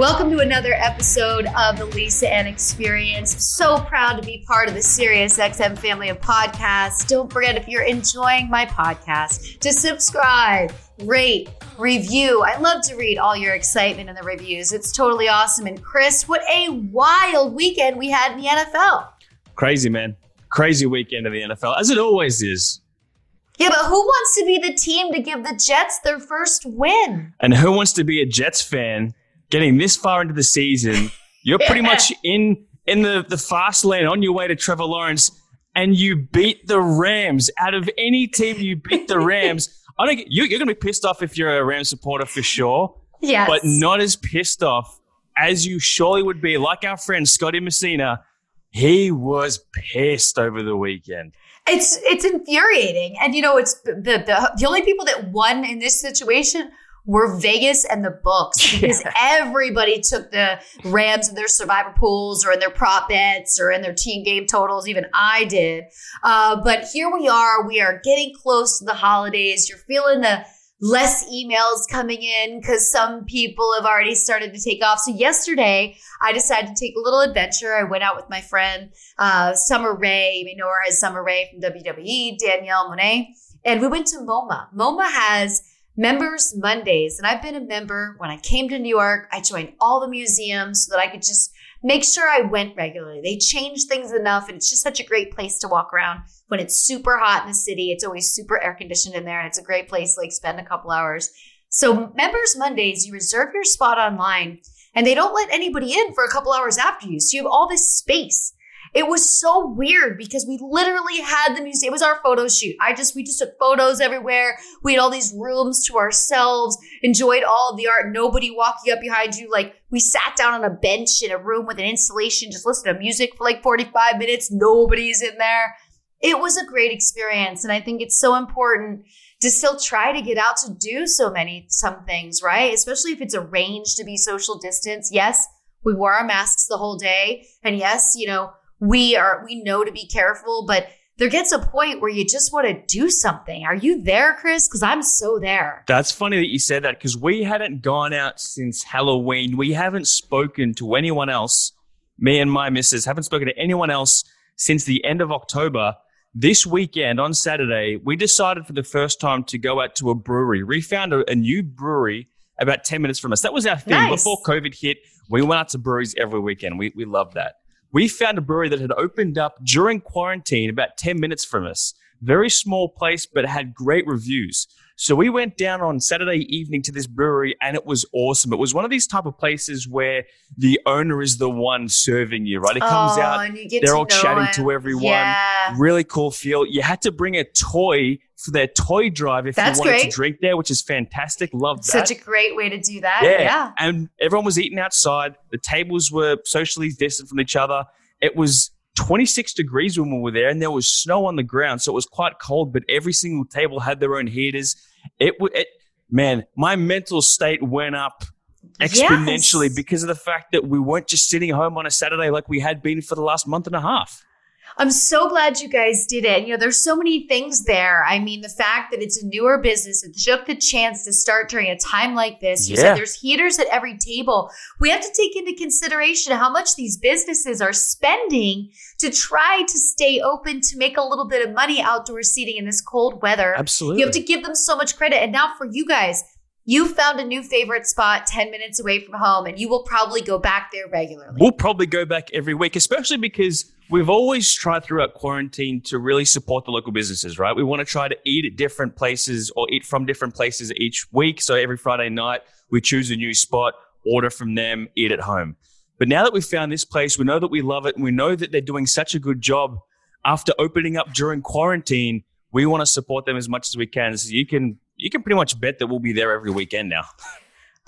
Welcome to another episode of the Lisa Ann Experience. So proud to be part of the Sirius XM family of podcasts. Don't forget if you're enjoying my podcast to subscribe, rate, review. I love to read all your excitement in the reviews. It's totally awesome. And Chris, what a wild weekend we had in the NFL. Crazy, man. Crazy weekend of the NFL, as it always is. Yeah, but who wants to be the team to give the Jets their first win? And who wants to be a Jets fan getting this far into the season? You're pretty much in in the, the fast lane on your way to Trevor Lawrence, and you beat the Rams. Out of any team, you beat the Rams. I don't. You, you're going to be pissed off if you're a Rams supporter for sure. Yes. But not as pissed off as you surely would be. Like our friend Scotty Messina, he was pissed over the weekend. It's it's infuriating, and you know it's the the the only people that won in this situation were Vegas and the books because yeah. everybody took the Rams in their survivor pools or in their prop bets or in their team game totals. Even I did. Uh, but here we are. We are getting close to the holidays. You're feeling the less emails coming in because some people have already started to take off. So yesterday, I decided to take a little adventure. I went out with my friend uh, Summer Rae. You may know her as Summer Rae from WWE, Danielle Moinet, and we went to MoMA. MoMA has Members Mondays, and I've been a member. When I came to New York, I joined all the museums so that I could just make sure I went regularly. They change things enough, and it's just such a great place to walk around when it's super hot in the city. It's always super air conditioned in there, and it's a great place to like spend a couple hours. So, Members Mondays, you reserve your spot online, and they don't let anybody in for a couple hours after you. So, you have all this space. It was so weird because we literally had the museum. It was our photo shoot. I just, we just took photos everywhere. We had all these rooms to ourselves, enjoyed all of the art, nobody walking up behind you. Like we sat down on a bench in a room with an installation, just listened to music for like 45 minutes. Nobody's in there. It was a great experience. And I think it's so important to still try to get out to do so many, some things, right? Especially if it's arranged to be social distance. Yes, we wore our masks the whole day. And yes, you know, we are we know to be careful, but there gets a point where you just want to do something. Are you there, Chris? Because I'm so there. That's funny that you said that because we hadn't gone out since Halloween. We haven't spoken to anyone else. Me and my missus haven't spoken to anyone else since the end of October. This weekend on Saturday, we decided for the first time to go out to a brewery. We found a, a new brewery about 10 minutes from us. That was our thing. Nice. Before COVID hit, we went out to breweries every weekend. We, we loved that we found a brewery that had opened up during quarantine about 10 minutes from us. Very small place, but had great reviews. So we went down on Saturday evening to this brewery and it was awesome. It was one of these type of places where the owner is the one serving you, right? It comes oh, out, they're all chatting him. to everyone. Yeah. Really cool feel. You had to bring a toy for their toy drive if That's you wanted great. to drink there, which is fantastic. Love that. Such a great way to do that. Yeah. yeah. And everyone was eating outside. The tables were socially distant from each other. It was 26 degrees when we were there and there was snow on the ground. So it was quite cold, but every single table had their own heaters. It, it man, my mental state went up exponentially Yes. because of the fact that we weren't just sitting home on a Saturday like we had been for the last month and a half. I'm so glad you guys did it. You know, there's so many things there. I mean, the fact that it's a newer business, it took the chance to start during a time like this. You Yeah. said there's heaters at every table. We have to take into consideration how much these businesses are spending to try to stay open to make a little bit of money outdoor seating in this cold weather. Absolutely. You have to give them so much credit. And now for you guys, you found a new favorite spot 10 minutes away from home, and you will probably go back there regularly. We'll probably go back every week, especially because we've always tried throughout quarantine to really support the local businesses, right? We want to try to eat at different places or eat from different places each week. So every Friday night, we choose a new spot, order from them, eat at home. But now that we've found this place, we know that we love it and we know that they're doing such a good job after opening up during quarantine. We want to support them as much as we can. So you can you can pretty much bet that we'll be there every weekend now.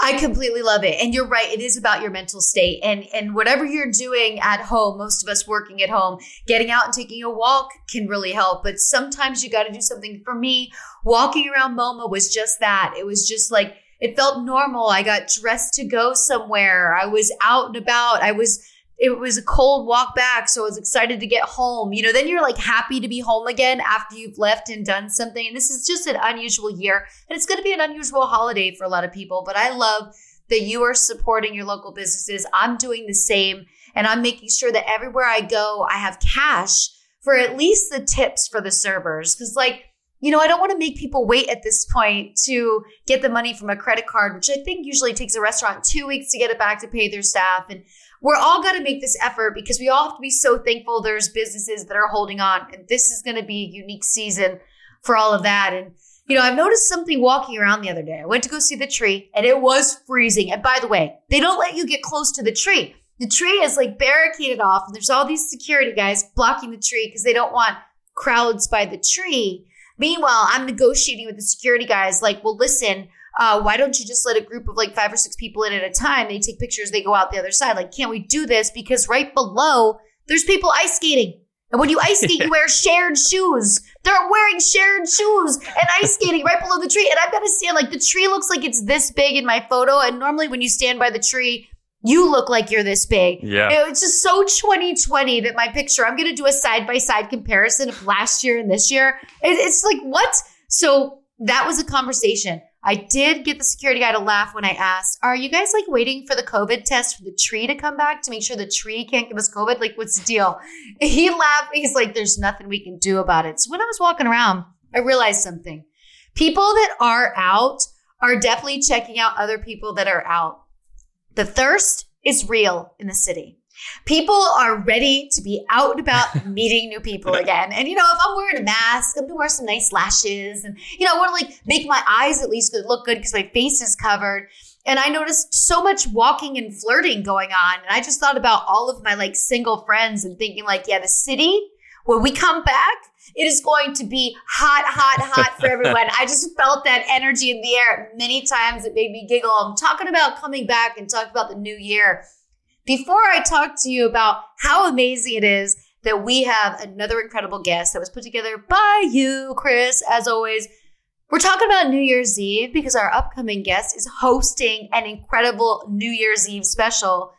I completely love it. And you're right, it is about your mental state. And and whatever you're doing at home, most of us working at home, getting out and taking a walk can really help. But sometimes you got to do something. For me, walking around MoMA was just that. It was just like it felt normal. I got dressed to go somewhere. I was out and about. I was it was a cold walk back, so I was excited to get home. You know, then you're like happy to be home again after you've left and done something. And this is just an unusual year, and it's going to be an unusual holiday for a lot of people. But I love that you are supporting your local businesses. I'm doing the same. And I'm making sure that everywhere I go, I have cash for at least the tips for the servers. Cause like, you know, I don't want to make people wait at this point to get the money from a credit card, which I think usually takes a restaurant two weeks to get it back to pay their staff. And we're all got to make this effort because we all have to be so thankful there's businesses that are holding on. And this is going to be a unique season for all of that. And, you know, I've noticed something walking around the other day. I went to go see the tree and it was freezing. And by the way, they don't let you get close to the tree. The tree is like barricaded off and there's all these security guys blocking the tree because they don't want crowds by the tree. Meanwhile, I'm negotiating with the security guys, like, well, listen, uh, why don't you just let a group of like five or six people in at a time? They take pictures, they go out the other side. Like, can't we do this? Because right below, there's people ice skating. And when you ice skate, you wear shared shoes. They're wearing shared shoes and ice skating right below the tree. And I've got to stand like the tree looks like it's this big in my photo. And normally when you stand by the tree, you look like you're this big. Yeah. It's just so 2020 that my picture, I'm going to do a side by side comparison of last year and this year. It's like, what? So that was a conversation. I did get the security guy to laugh when I asked, Are you guys like waiting for the COVID test for the tree to come back to make sure the tree can't give us COVID? Like, what's the deal? He laughed. He's like, There's nothing we can do about it. So when I was walking around, I realized something. People that are out are definitely checking out other people that are out. The thirst is real in the city. People are ready to be out and about meeting new people again. And you know, if I'm wearing a mask, I'm gonna wear some nice lashes and you know, I want to like make my eyes at least look good because my face is covered. And I noticed so much walking and flirting going on. And I just thought about all of my like single friends and thinking like, yeah, the city, when we come back, it is going to be hot, hot, hot for everyone. I just felt that energy in the air many times. It made me giggle. I'm talking about coming back and talking about the new year. Before I talk to you about how amazing it is that we have another incredible guest that was put together by you, Chris, as always. We're talking about New Year's Eve because our upcoming guest is hosting an incredible New Year's Eve special.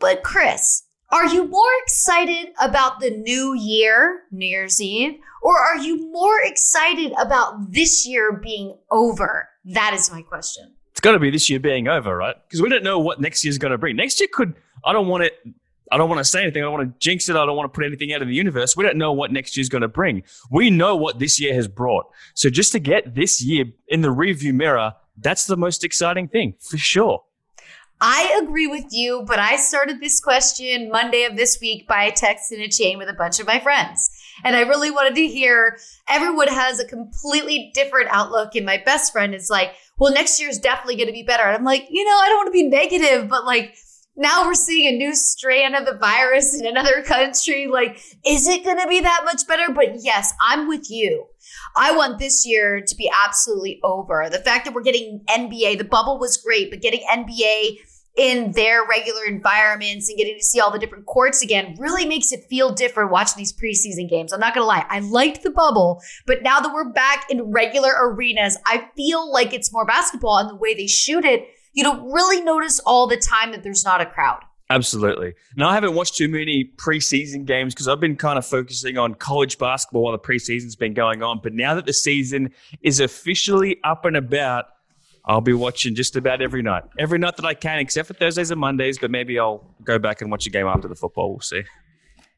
But, Chris, are you more excited about the new year, New Year's Eve, or are you more excited about this year being over? That is my question it's got to be this year being over, right? Because we don't know what next year's going to bring. Next year could, I don't want it, I don't want to say anything. I don't want to jinx it. I don't want to put anything out of the universe. We don't know what next year's going to bring. We know what this year has brought. So just to get this year in the rearview mirror, that's the most exciting thing for sure. I agree with you, but I started this question Monday of this week by a text in a chain with a bunch of my friends. And I really wanted to hear everyone has a completely different outlook. And my best friend is like, well, next year is definitely going to be better. And I'm like, you know, I don't want to be negative, but like, now we're seeing a new strand of the virus in another country. Like, is it going to be that much better? But yes, I'm with you. I want this year to be absolutely over. The fact that we're getting NBA, the bubble was great, but getting NBA in their regular environments and getting to see all the different courts again really makes it feel different watching these preseason games. I'm not going to lie. I liked the bubble, but now that we're back in regular arenas, I feel like it's more basketball and the way they shoot it. You don't really notice all the time that there's not a crowd. Absolutely. Now, I haven't watched too many preseason games because I've been kind of focusing on college basketball while the preseason's been going on. But now that the season is officially up and about, I'll be watching just about every night. Every night that I can, except for Thursdays and Mondays, but maybe I'll go back and watch a game after the football. We'll see.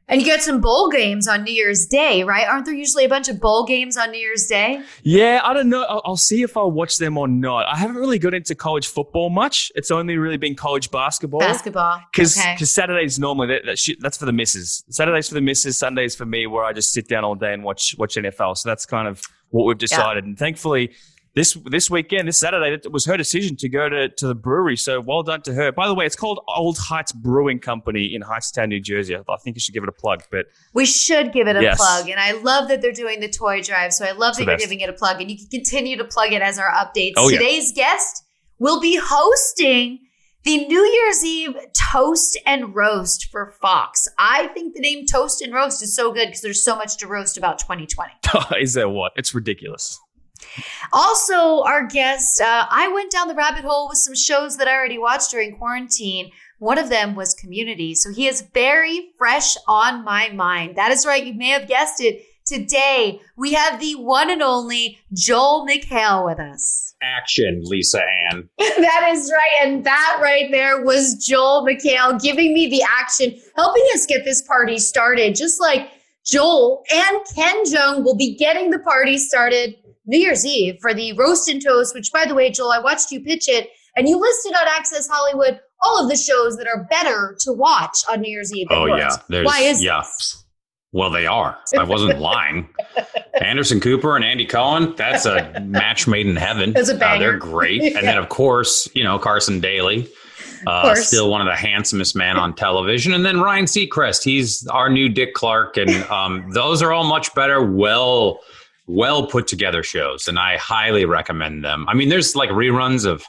And you get some bowl games on New Year's Day, right? Aren't there usually a bunch of bowl games on New Year's Day? Yeah, I don't know. I'll, I'll see if I'll watch them or not. I haven't really got into college football much. It's only really been college basketball. Basketball. Because okay. Saturdays normally, that, that shit, that's for the misses. Saturdays for the misses, Sundays for me, where I just sit down all day and watch watch NFL. So that's kind of what we've decided. Yeah. And thankfully, this this weekend, this Saturday, it was her decision to go to, to the brewery. So well done to her. By the way, it's called Old Heights Brewing Company in Hightstown, New Jersey. I think you should give it a plug. But we should give it a yes. plug. And I love that they're doing the toy drive. So I love it's that you're best. giving it a plug, and you can continue to plug it as our updates. Oh, Today's yeah. guest will be hosting the New Year's Eve toast and roast for Fox. I think the name toast and roast is so good because there's so much to roast about 2020. is that what? It's ridiculous. Also, our guest, uh, I went down the rabbit hole with some shows that I already watched during quarantine. One of them was Community. So he is very fresh on my mind. That is right. You may have guessed it. today we have the one and only Joel McHale with us. Action, Lisa Ann. that is right. And that right there was Joel McHale giving me the action, helping us get this party started. Just like Joel and Ken Jeong will be getting the party started New Year's Eve for the Roast and Toast, which, by the way, Joel, I watched you pitch it and you listed on Access Hollywood all of the shows that are better to watch on New Year's Eve. Oh, yeah. There's, Why is yeah. This? Well, they are. I wasn't lying. Anderson Cooper and Andy Cohen, that's a match made in heaven. A banger. Uh, they're great. yeah. And then, of course, you know, Carson Daly. Uh, still one of the handsomest men on television. And then Ryan Seacrest, he's our new Dick Clark. And um, those are all much better, well, well put together shows. And I highly recommend them. I mean, there's like reruns of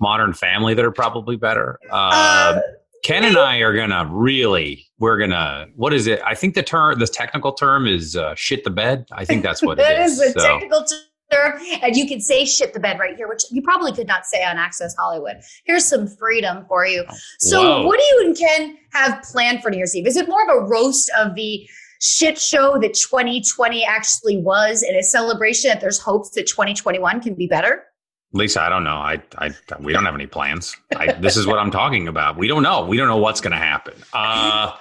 Modern Family that are probably better. Uh, uh, Ken and I are gonna really, we're gonna, what is it? I think the term, the technical term is uh, shit the bed. I think that's what it that is. That is the so. technical term. And you can say shit the bed right here, which you probably could not say on Access Hollywood. Here's some freedom for you. So, Whoa. what do you and Ken have planned for New Year's Eve? Is it more of a roast of the shit show that 2020 actually was and a celebration that there's hopes that 2021 can be better? Lisa, I don't know. I, I, we don't have any plans. I, this is what I'm talking about. We don't know. We don't know what's going to happen. Uh,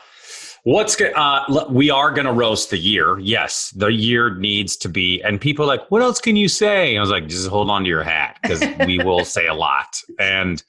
what's uh, we are going to roast the year. Yes, the year needs to be. And people are like, what else can you say? I was like, just hold on to your hat because we will say a lot. And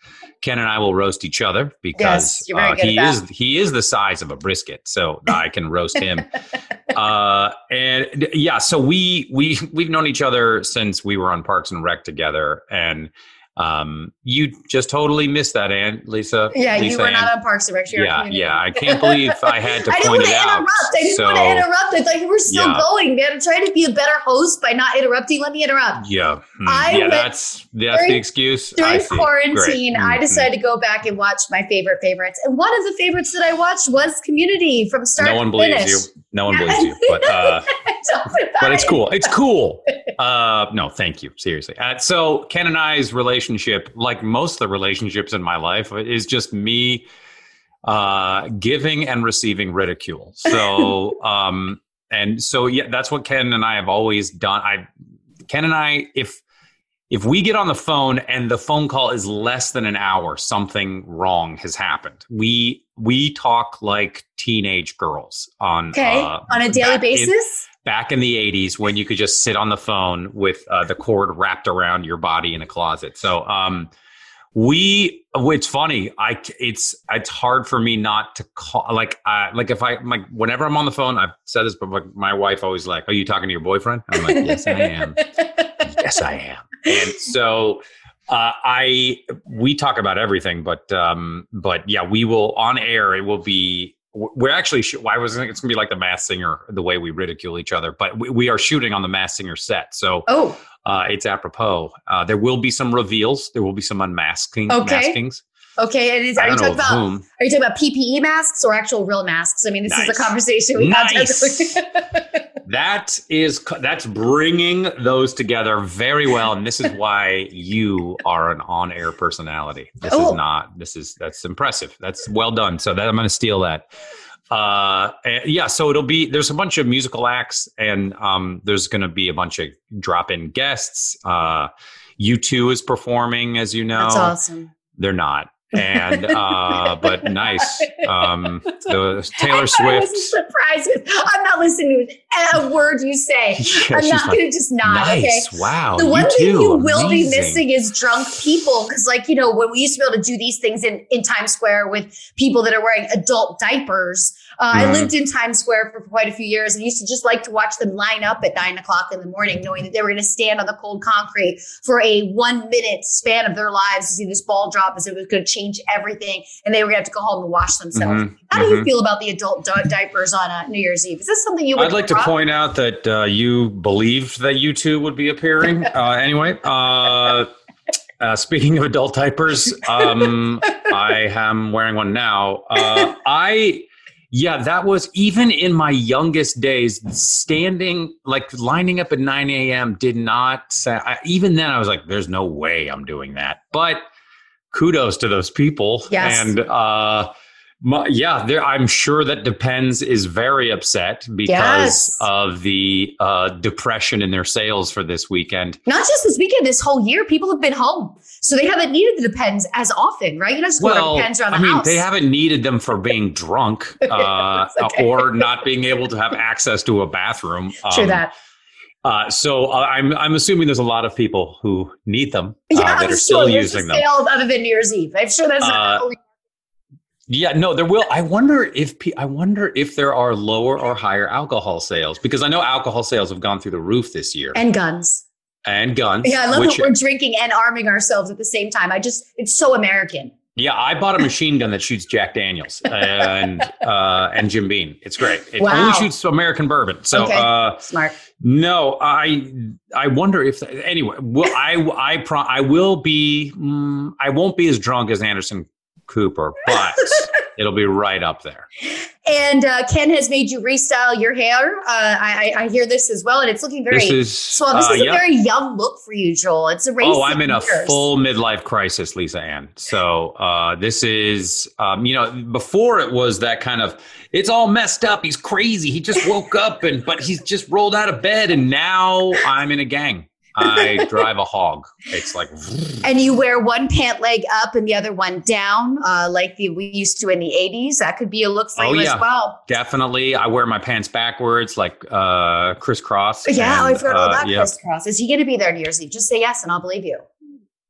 Ken and I will roast each other because yes, uh, he is he is the size of a brisket, so I can roast him. uh, and yeah, so we we we've known each other since we were on Parks and Rec together, and um, you just totally missed that, Aunt Lisa. Yeah, Lisa you were Ann. not on Parks and Rec. Yeah, yeah. I can't believe I had to point it out. Interrupt. I didn't so, want to interrupt. I thought you were still yeah. going, man. I'm trying to be a better host by not interrupting. Let me interrupt. Yeah, hmm. I yeah. That's that's during, the excuse. During quarantine, mm-hmm. I decided to go back and watch my favorite favorites, and one of the favorites that I watched was Community from start. No one believes finish. you. No one believes you, but uh, but it's cool. It's cool. Uh, no, thank you. Seriously. Uh, so Ken and I's relationship, like most of the relationships in my life, is just me uh, giving and receiving ridicule. So, um, and so yeah, that's what Ken and I have always done. I, Ken and I, if if we get on the phone and the phone call is less than an hour, something wrong has happened. We we talk like teenage girls on okay uh, on a daily basis. Back in the '80s, when you could just sit on the phone with uh, the cord wrapped around your body in a closet. So, um, we it's funny i it's it's hard for me not to call like uh, like if i like whenever i'm on the phone i've said this but like my wife always like are you talking to your boyfriend i'm like yes i am yes i am and so uh, I we talk about everything, but um, but yeah, we will on air. It will be. We're actually. Why was it's gonna be like the Masked Singer, the way we ridicule each other. But we, we are shooting on the Masked Singer set, so oh, uh, it's apropos. Uh, there will be some reveals. There will be some unmasking. Okay. Maskings. Okay, and is, are you talking about whom. are you talking about PPE masks or actual real masks? I mean, this nice. is a conversation we nice. had. that is that's bringing those together very well, and this is why you are an on-air personality. This oh. is not. This is that's impressive. That's well done. So that I'm going to steal that. Uh, yeah. So it'll be there's a bunch of musical acts, and um, there's going to be a bunch of drop-in guests. Uh, U2 is performing, as you know. That's awesome. They're not and uh but nice um the taylor swift surprised i'm not listening to a word you say yeah, i'm not gonna just nod nice. okay wow the one you thing too. you will Amazing. be missing is drunk people because like you know when we used to be able to do these things in in times square with people that are wearing adult diapers uh, mm-hmm. I lived in Times Square for quite a few years and used to just like to watch them line up at nine o'clock in the morning, knowing that they were going to stand on the cold concrete for a one minute span of their lives to see this ball drop as it was going to change everything and they were going to have to go home and wash themselves. Mm-hmm. How do you mm-hmm. feel about the adult di- diapers on uh, New Year's Eve? Is this something you would I'd like to point out that uh, you believed that you two would be appearing. Uh, anyway, uh, uh, speaking of adult diapers, um, I am wearing one now. Uh, I yeah, that was even in my youngest days, standing, like lining up at 9 a.m. did not say, I, even then I was like, there's no way I'm doing that. But kudos to those people. Yes. And, uh, yeah, there, I'm sure that Depends is very upset because Yes. of the uh, depression in their sales for this weekend. Not just this weekend, this whole year, people have been home. So they haven't needed the Depends as often, right? You go Well, Depends around the I mean, house. they haven't needed them for being drunk uh, Okay. or not being able to have access to a bathroom. True Um, that. Uh, so uh, I'm I'm assuming there's a lot of people who need them uh, Yeah, that I'm are sure there's using them. other than New Year's Eve. I'm sure that's Uh, Yeah, no, there will. I wonder if I wonder if there are lower or higher alcohol sales because I know alcohol sales have gone through the roof this year and guns. and guns. Yeah, I love which, that we're drinking and arming ourselves at the same time. I just, it's so American. yeah, I bought a machine gun that shoots Jack Daniels and uh, and Jim Beam. It's great. It Wow. only shoots American bourbon. So Okay. uh, Smart. no, I I wonder if anyway. Well, I I pro, I will be. Mm, I won't be as drunk as Anderson Cooper, but it'll be right up there. And uh, Ken has made you restyle your hair. Uh, I, I hear this as well, and it's looking very. This is so this uh, is a yeah. very young look for you, Joel. It's a race. Oh, I'm in a full midlife crisis, Lisa Ann. So uh, this is, um, you know, before it was that kind of, it's all messed up. He's crazy. He just woke up and, but he's just rolled out of bed, and now I'm in a gang. I drive a hog. It's like, And you wear one pant leg up and the other one down, uh, like the, we used to in the 80s. That could be a look for Oh, you yeah. as well. definitely. I wear my pants backwards, like uh, crisscross. Yeah, and, I've heard all uh, that yeah. crisscross. Is he going to be there New Year's Eve? Just say yes and I'll believe you.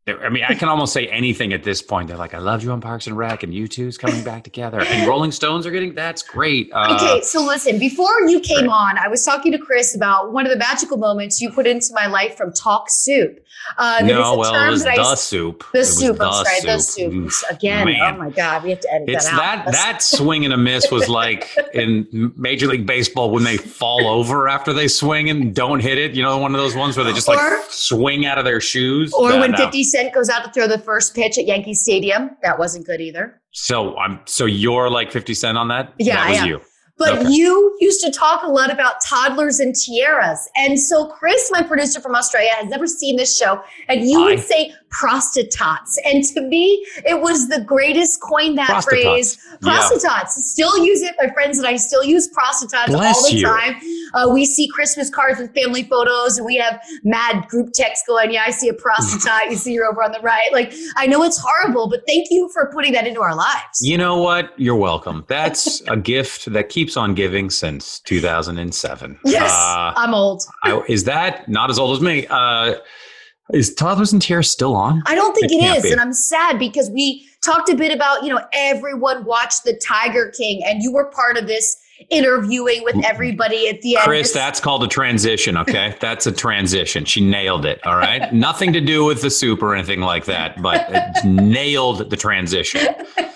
I mean, I can almost say anything at this point. They're like, I loved you on Parks and Rec, and you two's coming back together. And Rolling Stones are getting, that's great. Uh, Okay, so listen, before you came Right. on, I was talking to Chris about one of the magical moments you put into my life from Talk Soup. Uh, no, well, it was that I- the soup. The It soup, I'm the sorry, the soup. Again, Man. oh my God, we have to edit It's that out. that that swing and a miss was like in Major League Baseball when they fall over after they swing and don't hit it. You know, one of those ones where they just like swing out of their shoes. Or That- when no. 50 goes out to throw the first pitch at Yankee Stadium. That wasn't good either. So I'm so you're like Fifty Cent on that. Yeah, that was I am. you. But Okay. you used to talk a lot about toddlers and tiaras. And so Chris, my producer from Australia, has never seen this show. And you would say prostitutes. And to me, it was the greatest coin that Prostitutes. phrase. Yeah. Prostitutes. Still use it. My friends and I still use prostitutes Bless all the you. time. Uh, we see Christmas cards with family photos and we have mad group texts going, yeah, I see a prostitute. you see her over on the right. Like, I know it's horrible, but thank you for putting that into our lives. You know what? You're welcome. That's a gift that keeps on giving since 2007. Yes, Uh, I'm old. I, is that not as old as me? Uh, is Toddlers and Tiaras still on? I don't think It it be. and I'm sad because we talked a bit about you know everyone watched the Tiger King, and you were part of this interviewing with everybody at the end. Chris, that's called a transition, okay? That's a transition. She nailed it, all right? Nothing to do with the soup or anything like that, but it nailed the transition.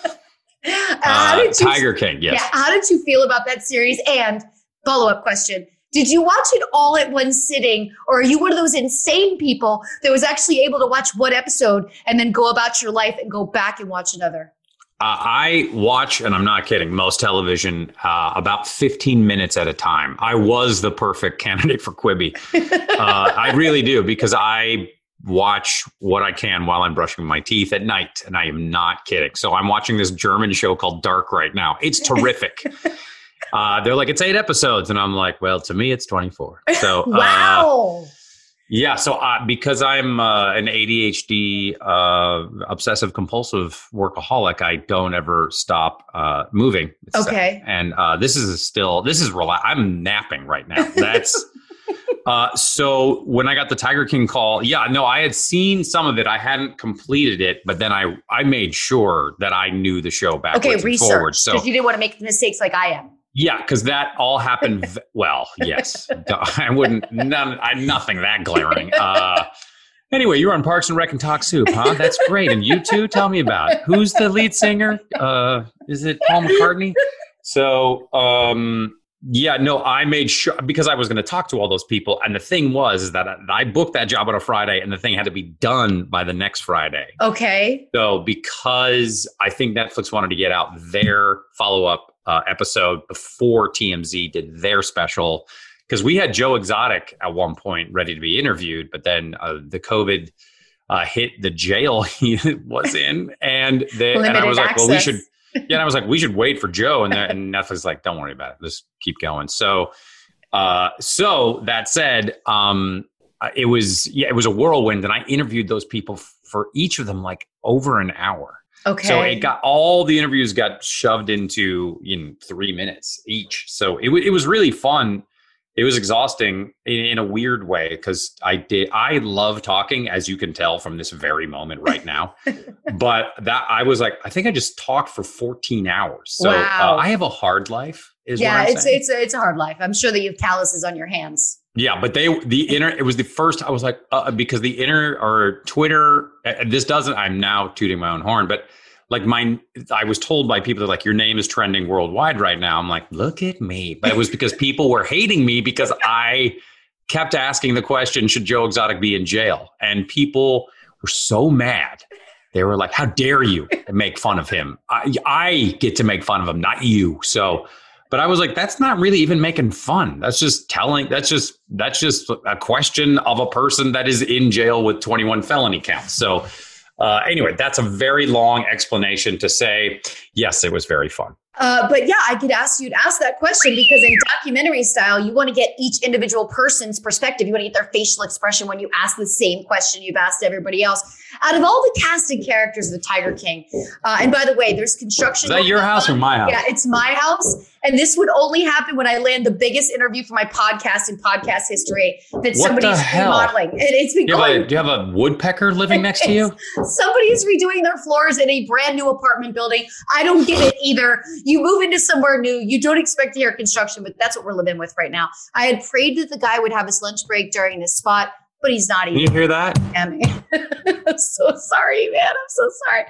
Uh? Tiger King, yes. Yeah, how did you feel about that series? And follow up question: Did you watch it all at one sitting, or are you one of those insane people that was actually able to watch one episode and then go about your life and go back and watch another? Uh, I watch, and I'm not kidding, most television uh, about 15 minutes at a time. I was the perfect candidate for Quibi. Uh, I really do because I watch what I can while I'm brushing my teeth at night, and I am not kidding. So I'm watching this German show called Dark right now. It's terrific. Uh, they're like, it's eight episodes, and I'm like, well, to me, it's 24. So, uh, Wow. yeah, so uh, because I'm uh, an ADHD uh, obsessive compulsive workaholic, I don't ever stop uh, moving. It's sad. Okay. and uh, this is still this is rela- I'm napping right now. That's uh, so when I got the Tiger King call, yeah, no, I had seen some of it. I hadn't completed it, but then I I made sure that I knew the show backwards Okay, and forwards. So you didn't want to make the mistakes like I am. Yeah, because that all happened. V- well, yes, I wouldn't. None. I nothing that glaring. Uh, anyway, you're on Parks and Rec and Talk Soup, huh? That's great. And you too. Tell me about it. who's the lead singer. Uh, is it Paul McCartney? So, um, yeah, no, I made sure because I was going to talk to all those people, and the thing was is that I, I booked that job on a Friday, and the thing had to be done by the next Friday. Okay. So, because I think Netflix wanted to get out their follow up uh, episode before TMZ did their special, because we had Joe Exotic at one point ready to be interviewed, but then uh, the COVID uh, hit the jail he was in, and, and I was like, well, we should. yeah, and I was like, we should wait for Joe, and, then, and Netflix like, don't worry about it, just keep going. So, uh, so that said, um, it was yeah, it was a whirlwind, and I interviewed those people for each of them like over an hour. Okay. So it got all the interviews got shoved into in three minutes each. So it w- it was really fun. It was exhausting in, in a weird way because I did I love talking as you can tell from this very moment right now. but that I was like I think I just talked for 14 hours. So Wow. uh, I have a hard life. Is yeah, it's saying. it's a, it's a hard life. I'm sure that you have calluses on your hands. Yeah, but they the inner it was the first I was like uh, because the inner or Twitter uh, this doesn't I'm now tooting my own horn but like my I was told by people that like your name is trending worldwide right now I'm like look at me but it was because people were hating me because I kept asking the question should Joe Exotic be in jail and people were so mad they were like how dare you make fun of him I, I get to make fun of him not you so but I was like, that's not really even making fun. That's just telling. That's just that's just a question of a person that is in jail with 21 felony counts. So uh, anyway, that's a very long explanation to say yes, it was very fun. Uh, but yeah, I could ask you to ask that question because in documentary style, you want to get each individual person's perspective. You want to get their facial expression when you ask the same question you've asked everybody else. Out of all the casting characters of the Tiger King, uh, and by the way, there's construction. Is that your house or my house? Yeah, it's my house. And this would only happen when I land the biggest interview for my podcast in podcast history that What somebody's remodeling. And it's been Do you, have going a, do you have a woodpecker living next to you? Somebody's redoing their floors in a brand new apartment building. I don't get it either. You move into somewhere new, you don't expect to hear construction, but that's what we're living with right now. I had prayed that the guy would have his lunch break during this spot, but he's not Can even. you hear that? I'm so sorry, man. I'm so sorry.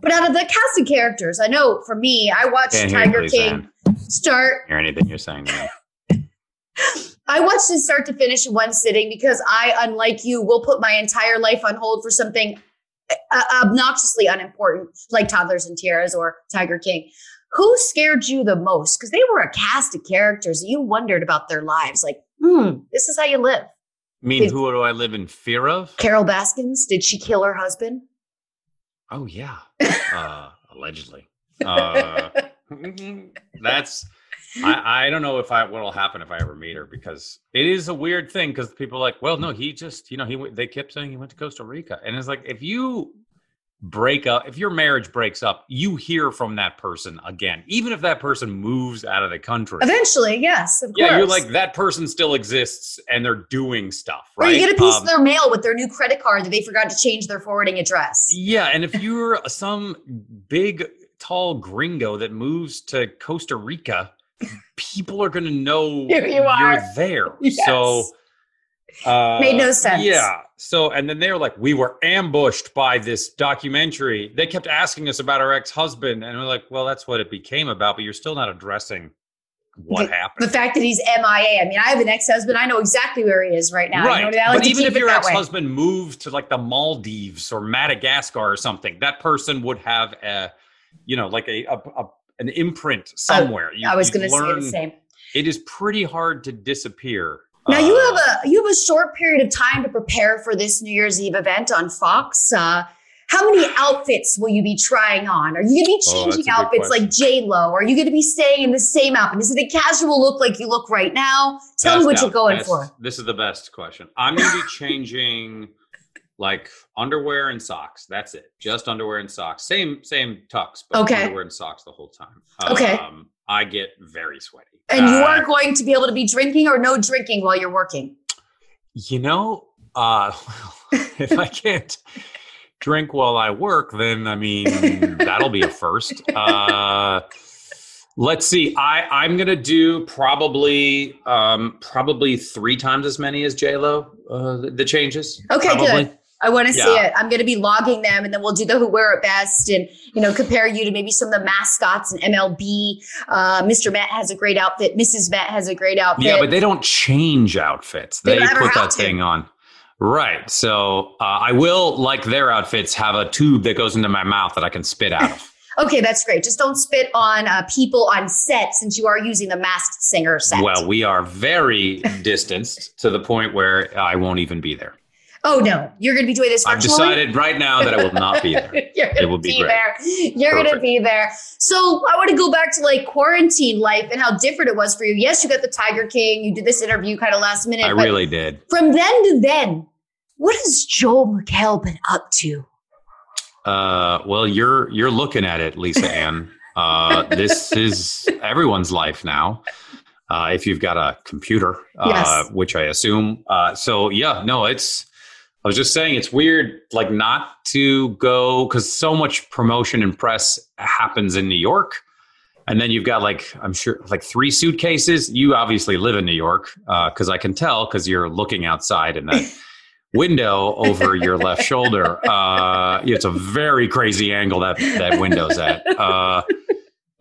But out of the cast of characters, I know for me, I watched Can't Tiger King start Hear anything you're saying? I watched it start to finish in one sitting because I, unlike you, will put my entire life on hold for something uh, obnoxiously unimportant like Toddlers and Tiaras or Tiger King. Who scared you the most? Because they were a cast of characters you wondered about their lives. Like, hmm, this is how you live. Mean, who do I live in fear of? Carol Baskins, did she kill her husband? Oh yeah, uh, allegedly. Uh, that's. I, I don't know if I what'll happen if I ever meet her because it is a weird thing because people are like, well, no, he just you know he they kept saying he went to Costa Rica and it's like if you break up if your marriage breaks up you hear from that person again even if that person moves out of the country Eventually, yes, of yeah course. you're like that person still exists and they're doing stuff or right you get a piece Um, of their mail with their new credit card that they forgot to change their forwarding address. Yeah, and if you're some big, tall gringo that moves to Costa Rica, people are going to know you are. are there. Yes. So uh, Made no sense. Yeah. So, and then they were like, we were ambushed by this documentary. They kept asking us about our ex-husband, and we're like, well, that's what it became about, but you're still not addressing what The happened. The fact that he's MIA. I mean, I have an ex-husband. I know exactly where he is right now. Right. You know, like but even if your ex-husband moved to like the Maldives or Madagascar or something, that person would have a, you know, like a, a, a an imprint somewhere. You- Oh, I was going to say the same. It is pretty hard to disappear. Now you Uh, have a you have a short period of time to prepare for this New Year's Eve event on Fox. Uh, how many outfits will you be trying on? Are you going to be Oh, changing good outfits like J Lo? Are you going to be staying in the same outfit? Is it a casual look like you look right now? Tell me best what you're going best- for. This is the best question. I'm going to be changing like underwear and socks. That's it. Just underwear and socks. Same same tux, but Okay. underwear and socks the whole time. Okay. I get very sweaty. And you Uh, are going to be able to be drinking or no drinking while you're working. You know, uh, if I can't drink while I work, then I mean that'll be a first. Uh, let's see. I I'm gonna do probably um, probably three times as many as J Lo. Uh, the, the changes. Okay, probably. good. I want to see it. I'm going to be logging them, and then we'll do the who wear it best, and you know, compare you to maybe some of the mascots in MLB. Uh, Mr. Met has a great outfit. Mrs. Met has a great outfit. Yeah, but they don't change outfits. They They, put that to. thing on. Right. So uh, I will, like their outfits, have a tube that goes into my mouth that I can spit out of. okay, that's great. Just don't spit on uh, people on set, since you are using the masked singer set. Well, we are very distanced to the point where I won't even be there. Oh no, you're going to be doing this I've decided right now that I will not be there. It will be be great. there. You're gonna be there. So I want to go back to like quarantine life and how different it was for you. Yes, you got the Tiger King. You did this interview kind of last minute. I really did. from then to then, what has Joel McHale been up to? Uh, well, you're you're looking at it, Lisa Ann. Uh, this is everyone's life now. Uh, if you've got a computer, uh, Yes. which I assume. Uh, so yeah, no, it's. I was just saying it's weird, like not to go because so much promotion and press happens in New York, and then you've got like I'm sure like three suitcases. You obviously live in New York because I can tell because you're looking outside in that window over your left shoulder. Uh, it's a very crazy angle that that window's at. Uh,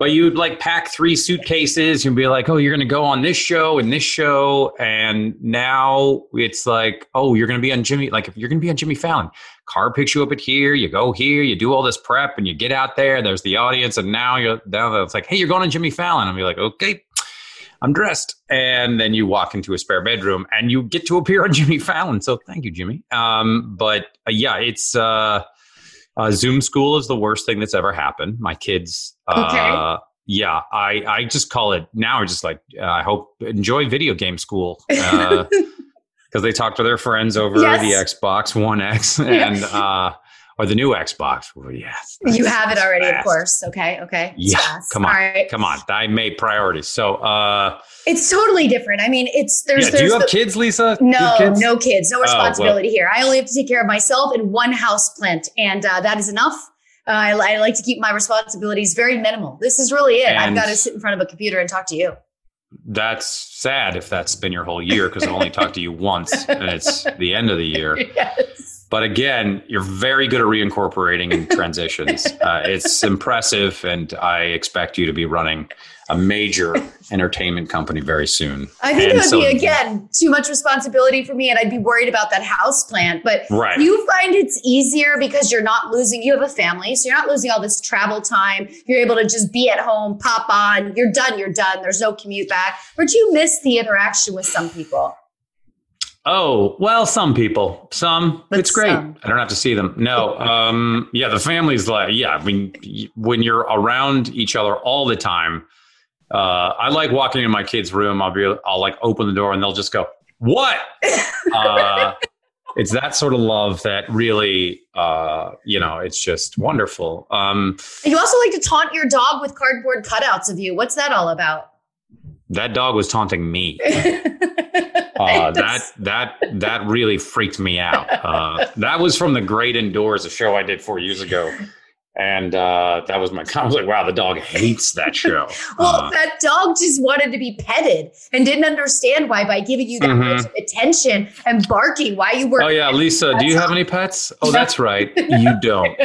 but you'd like pack three suitcases and be like, oh, you're going to go on this show and this show. And now it's like, oh, you're going to be on Jimmy, like if you're going to be on Jimmy Fallon, car picks you up at here, you go here, you do all this prep and you get out there, there's the audience. And now you're now it's like, hey, you're going on Jimmy Fallon. Be like, okay, I'm dressed. And then you walk into a spare bedroom and you get to appear on Jimmy Fallon. So thank you, Jimmy. Um, but uh, yeah, it's uh, uh, Zoom school is the worst thing that's ever happened. My kids, uh, Okay. yeah, I, I just call it now. Are just like uh, I hope enjoy video game school because they talk to their friends over Yes. the Xbox One X and uh, or the new Xbox. Well, yes, You have it already, of course. Okay, okay. It's Yeah, fast. come on. Right. Come on, I made priorities. So. uh It's totally different. I mean, it's there's yeah, do you have the- kids, Lisa? No, kids? no kids, no well. responsibility here. I only have to take care of myself and one house plant, and uh, that is enough. Uh, I, I like to keep my responsibilities very minimal. This is really it. I've got to sit in front of a computer and talk to you. That's sad if that's been your whole year because I've only talked to you once and it's the end of the year. yes. But again, you're very good at reincorporating in transitions. Uh, it's impressive, and I expect you to be running a major entertainment company very soon. I think And it would so- be again too much responsibility for me, and I'd be worried about that house plant. But Right. you find it's easier because you're not losing? You have a family, so you're not losing all this travel time. You're able to just be at home, pop on. You're done. You're done. There's no commute back. But you miss the interaction with some people. Oh, well, some people. Some. But it's great. some. I don't have to see them. No. Um, yeah, the family's like, yeah, I mean, when you're around each other all the time, uh, I like walking in my kid's room. I'll be, I'll like open the door and they'll just go, what? uh, it's that sort of love that really, uh, you know, it's just wonderful. Um, You also like to taunt your dog with cardboard cutouts of you. What's that all about? that dog was taunting me. Uh, that that that really freaked me out. Uh, that was from the Great Indoors, a show I did four years ago, and uh, that was my. I was like, wow, the dog hates that show. well, Uh, that dog just wanted to be petted and didn't understand why by giving you that Mhm. much attention and barking why you were oh yeah, Lisa, do you have any pets? Oh, that's right, you don't.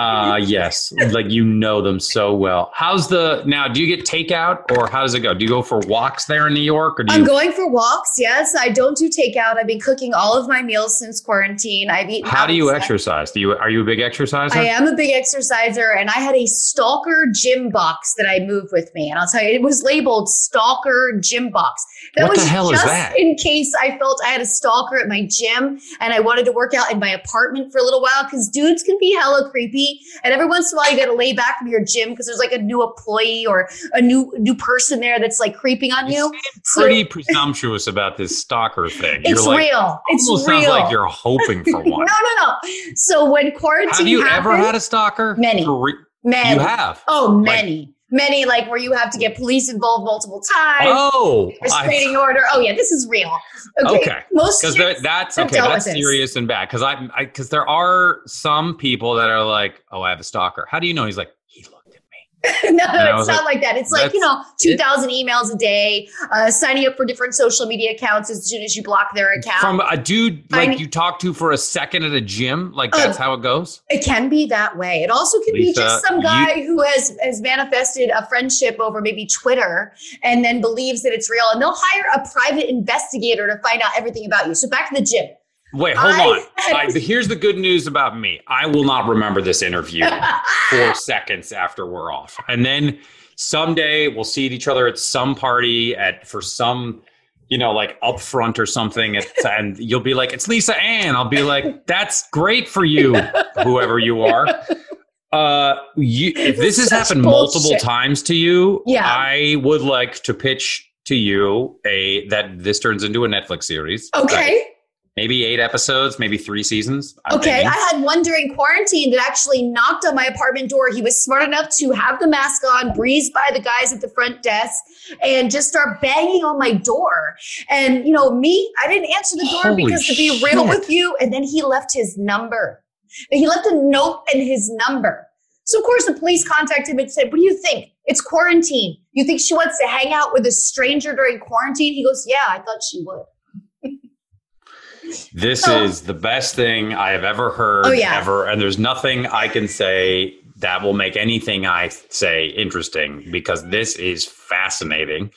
Uh yes, like you know them so well. How's the now? Do you get takeout or how does it go? Do you go for walks there in New York, or do I'm you? going for walks. Yes, I don't do takeout. I've been cooking all of my meals since quarantine. I've eaten. How do you exercise? Do you are you a big exerciser? I am a big exerciser, and I had a Stalker gym box that I moved with me, and I'll tell you, it was labeled Stalker Gym Box. That What the was hell is just that? in case I felt I had a stalker at my gym, and I wanted to work out in my apartment for a little while because dudes can be hella creepy, and every once in a while you got to lay back from your gym because there's like a new employee or a new new person there that's like creeping on you. So Pretty presumptuous about this stalker thing. it's like, real. It's almost real. sounds like you're hoping for one. no, no. No. So when quarantine have you ever had a stalker? Many. Re- man, you have. Oh, many, many, like where you have to get police involved multiple times. Oh, I- restraining order. Oh yeah, this is real. Okay, Okay. most because that's okay. That's serious and bad. Because I, because there are some people that are like, "Oh, I have a stalker." How do you know? He's like, he looked at me. no, it's not like that. It's like you know, two thousand emails a day, uh, signing up for different social media accounts as soon as you block their account. From a dude like I- you talk to for a second at a gym, like Oh. that's how it goes. It can be that way. It also can be just some you- guy who has has manifested a friendship over maybe Twitter and then believes that it's real, and they'll hire a private investigator to find out everything about you. So back to the gym. Wait, hold I- on. I, here's the good news about me. I will not remember this interview four seconds after we're off, and then someday we'll see each other at some party at for some you know, like up front or something, it's, and you'll be like, "It's Lisa Ann." I'll be like, "That's great for you, whoever you are." Uh, you, if this has happened multiple times to you, Yeah. I would like to pitch to you a that this turns into a Netflix series. Okay. Maybe eight episodes, maybe three seasons. I'm Okay, thinking. I had one during quarantine that actually knocked on my apartment door. He was smart enough to have the mask on, breeze by the guys at the front desk, and just start banging on my door. And you know, me, I didn't answer the door Holy because to be real with you, and then he left his number. He left a note and his number. So of course the police contacted him and said, What do you think? It's quarantine. You think she wants to hang out with a stranger during quarantine? He goes, Yeah, I thought she would. This Oh. is the best thing I have ever heard Oh, yeah. ever. And there's nothing I can say that will make anything I say interesting because this is fascinating.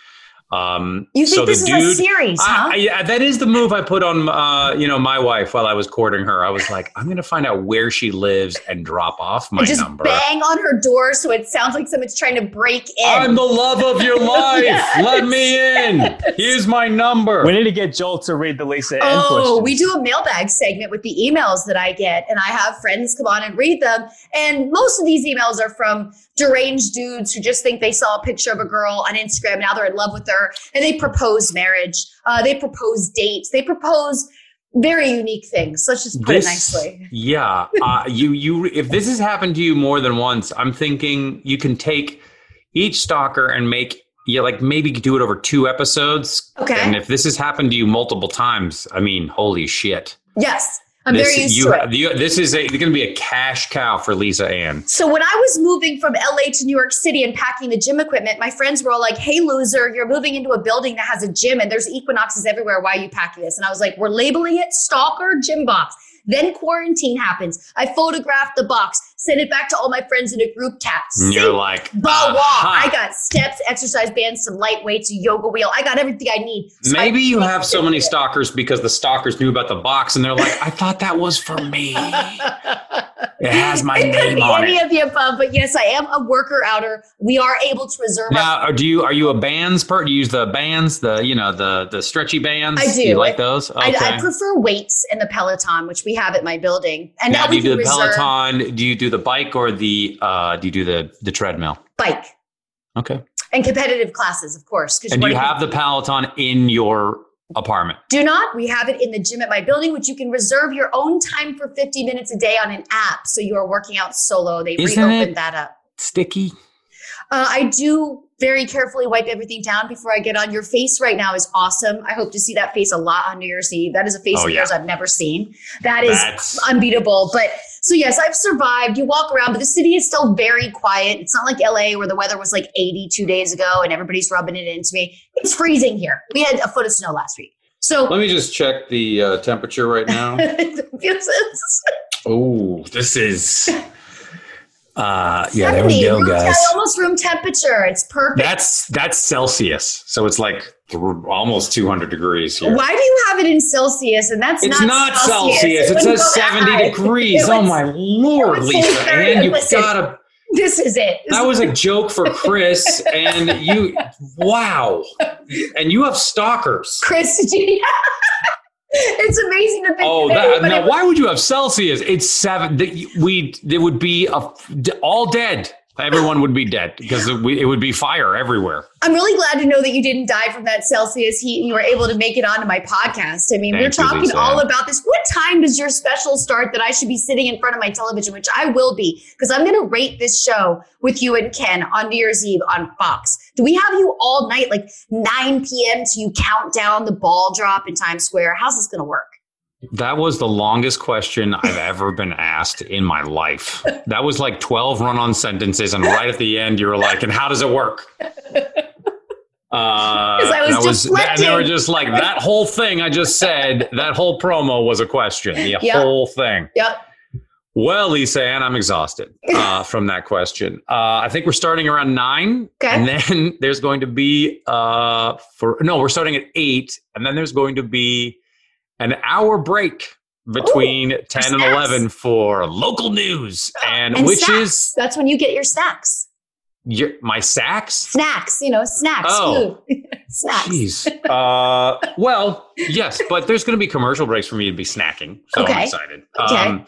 Um, You think so this the is a series, huh? I, I, yeah, that is the move I put on, uh, you know, my wife while I was courting her. I was like, I'm going to find out where she lives and drop off my and just number. bang on her door so it sounds like someone's trying to break in. I'm the love of your life. Yes. Let me in. Here's my number. We need to get Joel to read the Lisa Oh, we do a mailbag segment with the emails that I get, and I have friends come on and read them. And most of these emails are from deranged dudes who just think they saw a picture of a girl on Instagram. Now they're in love with her, and they propose marriage. Uh, they propose dates. They propose very unique things. Let's just put it nicely. Yeah, uh, you you if this has happened to you more than once, I'm thinking you can take each stalker and make yeah, like maybe do it over two episodes. Okay. And if this has happened to you multiple times, I mean, holy shit! Yes, I'm this, very used you, to it. you- this is going to be a cash cow for Lisa Ann. So when I was moving from LA to New York City and packing the gym equipment, my friends were all like, "Hey, loser, you're moving into a building that has a gym and there's equinoxes everywhere. Why are you packing this?" And I was like, "We're labeling it stalker gym box." Then quarantine happens. I photographed the box, sent it back to all my friends in a group chat. You're like, the uh-huh. wall. "Aha." I got steps, exercise bands, some light weights, a yoga wheel. I got everything I need. So I Maybe you have so it. many stalkers because the stalkers knew about the box and they're like, I thought that was for me. It has my it name on any it. of the above, but yes, I am a worker outer. We are able to reserve Now, are- do you are you a bands part? Do you use the bands, the you know the the stretchy bands? I do. You like those? Okay. I, I prefer weights and the Peloton, which we have at my building. And now, now, do you do the reserve Peloton? Do you do the bike or the uh, do you do the the treadmill? bike Okay. and competitive classes, of course. And do you have the Peloton in your apartment? Do not. We have it in the gym at my building, which you can reserve your own time for 50 minutes a day on an app. So you are working out solo. They Isn't reopened that up. Sticky. Uh, I do very carefully wipe everything down before I get on. Your face right now is awesome. I hope to see that face a lot on New Year's Eve. That is a face Oh, of yeah. yours I've never seen. That is That's unbeatable. But so yes, I've survived. You walk around, but the city is still very quiet. It's not like LA where the weather was like 82 days ago and everybody's rubbing it into me. It's freezing here. We had a foot of snow last week. So Let me just check the uh, temperature right now. oh, this is. Uh, yeah, 70, there we go, room guys. almost room temperature. It's perfect. That's that's Celsius, so it's like th- almost 200 degrees here. Why do you have it in Celsius? And that's It's not, not Celsius. It wouldn't says 70 high. degrees. It Oh my lord, Lisa! And you listen. gotta. This is it. This That was a joke for Chris, and you. Wow, and you have stalkers. Chris. did you- it's amazing to think. Oh, that now would- why would you have Celsius? It's seven. We it would be a, all dead. Everyone would be dead because it, we- it would be fire everywhere. I'm really glad to know that you didn't die from that Celsius heat and you were able to make it onto my podcast. I mean, we're talking Lisa. all about this. What time does your special start that I should be sitting in front of my television, which I will be, because I'm going to rate this show with you and Ken on New Year's Eve on Fox. Do we have you all night, like 9 p.m. to you count down the ball drop in Times Square? How's this going to work? That was the longest question I've ever been asked in my life. That was like 12 run on sentences. And right at the end, you were like, and how does it work? Uh, I was and they were just like, that whole thing I just said, that whole promo was a question. The Yeah. whole thing. Yep. Well, Lisa Ann, I'm exhausted uh, from that question. Uh, I think we're starting around nine. Okay. And then there's going to be, uh, for no, we're starting at eight. And then there's going to be an hour break between 10 and 11 for local news. And, And which snacks. is, That's when you get your snacks. Your, my sacks? Snacks, you know, snacks, Oh. food, snacks. Jeez. Uh, well, yes, but there's going to be commercial breaks for me to be snacking. So Okay. I'm excited. Okay. Um,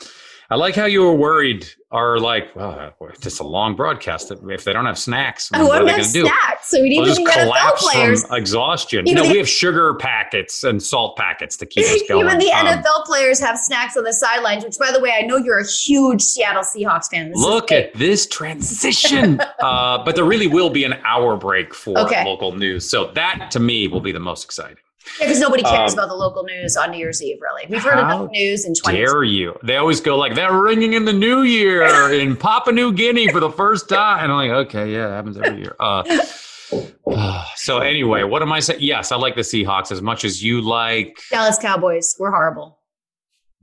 I like how you were worried, or like, well, it's a long broadcast. If they don't have snacks, Oh, what are they going to do? snacks? So we need We'll just NFL collapse players. from exhaustion. Even no, the- we have sugar packets and salt packets to keep us going. Even the Um, NFL players have snacks on the sidelines, which, by the way, I know you're a huge Seattle Seahawks fan. This Look at this transition. uh, but there really will be an hour break for Okay. local news. So that to me will be the most exciting. Because nobody cares Um, about the local news on New Year's Eve. Really, we've heard enough news in 20. Dare you? They always go like, they're ringing in the new year in Papua New Guinea for the first time. And I'm like, okay, yeah, it happens every year. Uh, so anyway, what am I saying? Yes, I like the Seahawks as much as you like. Dallas Cowboys, we're horrible.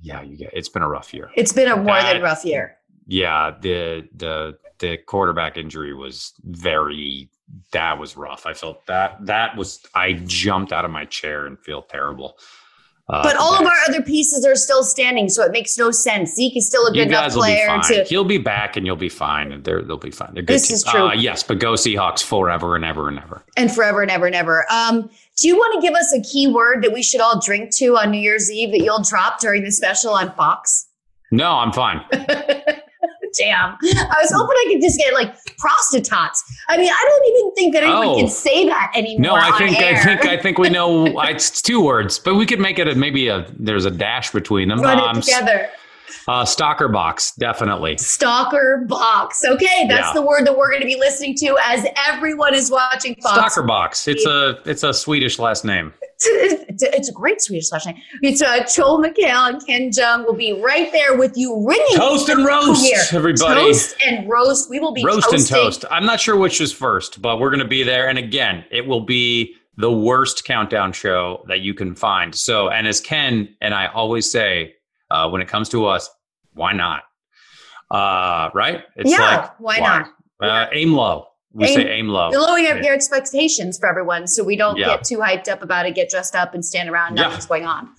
Yeah, you get. It's been a rough year. It's been a more than rough year. Yeah, the the the quarterback injury was very. That was rough. I felt that that was. I jumped out of my chair and feel terrible. Uh, But all of our other pieces are still standing, so it makes no sense. Zeke is still a good enough guys will be player to. He'll be back, and you'll be fine. And they're, they'll be fine. They're good. This team. is true. Uh, yes, but go Seahawks forever and ever and ever. and forever and ever and ever. Um, do you want to give us a key word that we should all drink to on New Year's Eve that you'll drop during the special on Fox? No, I'm fine. Damn. I was hoping I could just get like prostitutes. I mean, I don't even think that anyone Oh. can say that anymore. No, I think air. I think I think we know it's two words, but we could make it a, maybe a there's a dash between them. Run Um, it together. Uh, stalker box, definitely. Stalker box. Okay, that's Yeah. the word that we're going to be listening to as everyone is watching Fox. Stalker box. It's a it's a Swedish last name. It's a, it's a great Swedish last name. It's uh, Joel McHale and Ken Jeong will be right there with you ringing Toast and roast, here. everybody. Toast and roast. We will be roast and toast. I'm not sure which is first, but we're going to be there. And again, it will be the worst countdown show that you can find. So, and as Ken and I always say, uh, when it comes to us, why not? Uh, right? It's yeah, why, not? Uh, aim low. We Aim- say aim low. You're lowering your expectations for everyone so we don't Yeah. get too hyped up about it, get dressed up and stand around, Yeah. nothing's going on.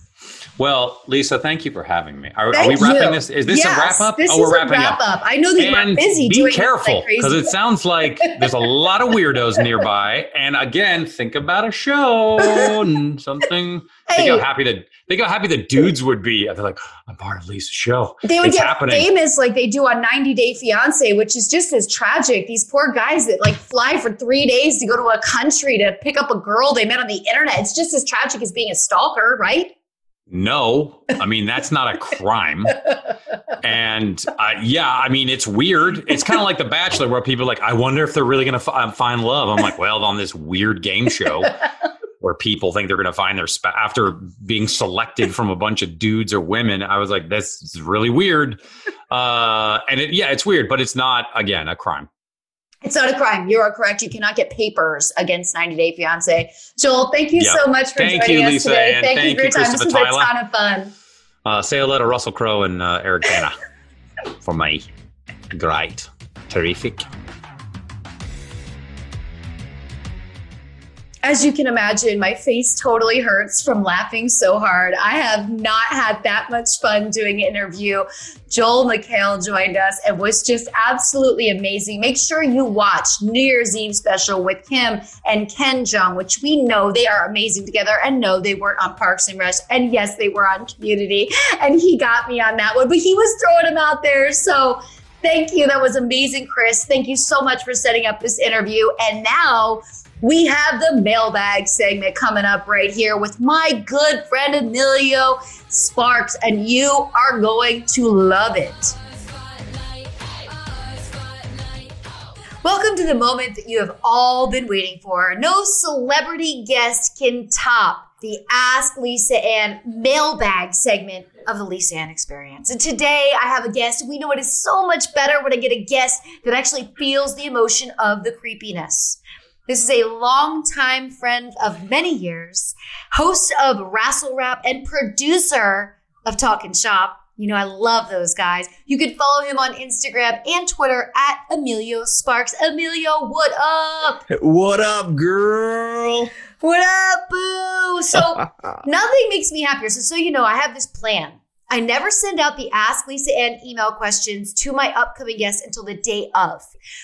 Well, Lisa, thank you for having me. Are, are we wrapping you. this? Is this Yes, a wrap up? This oh, we're a wrapping wrap up. up. I know that you're busy be careful like because it sounds like there's a lot of weirdos nearby. And again, think about a show and something. Think Hey. how happy the think how happy the dudes would be. They're like, I'm part of Lisa's show. they would it's get happening. famous like they do on 90 Day Fiance, which is just as tragic. These poor guys that like fly for three days to go to a country to pick up a girl they met on the internet. It's just as tragic as being a stalker, right? No, I mean that's not a crime. and uh, yeah, I mean it's weird. It's kind of like The Bachelor, where people like, I wonder if they're really going to f- uh, find love. I'm like, well, on this weird game show where people think they're going to find their after being selected from a bunch of dudes or women. I was like, this is really weird. Uh, and it, yeah, it's weird, but it's not again a crime. It's not a crime. You are correct. You cannot get papers against 90 Day Fiance. Joel, thank you Yeah. so much for Thank joining you, us Lisa, today. and Thank, you for your you, time. This was a ton of fun. Uh, say hello to Russell Crowe and uh, Eric Bana for me. Great, terrific. As you can imagine, my face totally hurts from laughing so hard. I have not had that much fun doing an interview. Joel McHale joined us and was just absolutely amazing. Make sure you watch New Year's Eve special with him and Ken Jeong, which we know they are amazing together. And no, they weren't on Parks and Rec. And yes, they were on Community. And he got me on that one, but he was throwing them out there. So thank you. That was amazing, Chris. Thank you so much for setting up this interview. And now we have the mailbag segment coming up right here with my good friend Emilio Sparks, and you are going to love it. Welcome to the moment that you have all been waiting for. No celebrity guest can top the Ask Lisa Ann mailbag segment of the Lisa Ann experience. And today I have a guest. We know it is so much better when I get a guest that actually feels the emotion of the creepiness. This is a longtime friend of many years, host of WrassleRap and producer of Talk'n Shop. You know, I love those guys. You can follow him on Instagram and Twitter at Emilio Sparks. Emilio, what up? What up, girl? What up, boo? So nothing makes me happier. So, so you know, I have this plan. I never send out the Ask Lisa Ann email questions to my upcoming guests until the day of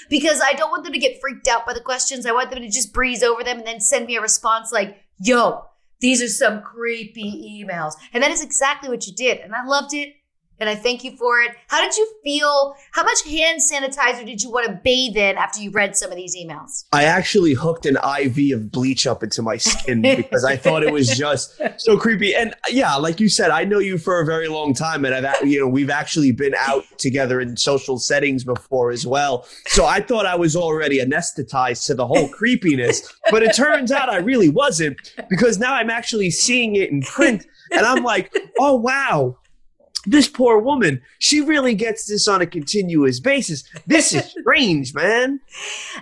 because I don't want them to get freaked out by the questions. I want them to just breeze over them and then send me a response like, yo, these are some creepy emails. And that is exactly what you did. And I loved it and I thank you for it. How did you feel? How much hand sanitizer did you want to bathe in after you read some of these emails? I actually hooked an IV of bleach up into my skin because I thought it was just so creepy. And yeah, like you said, I know you for a very long time, and I've you know we've actually been out together in social settings before as well. So I thought I was already anesthetized to the whole creepiness, but it turns out I really wasn't because now I'm actually seeing it in print, and I'm like, oh wow this poor woman, she really gets this on a continuous basis. This is strange, man.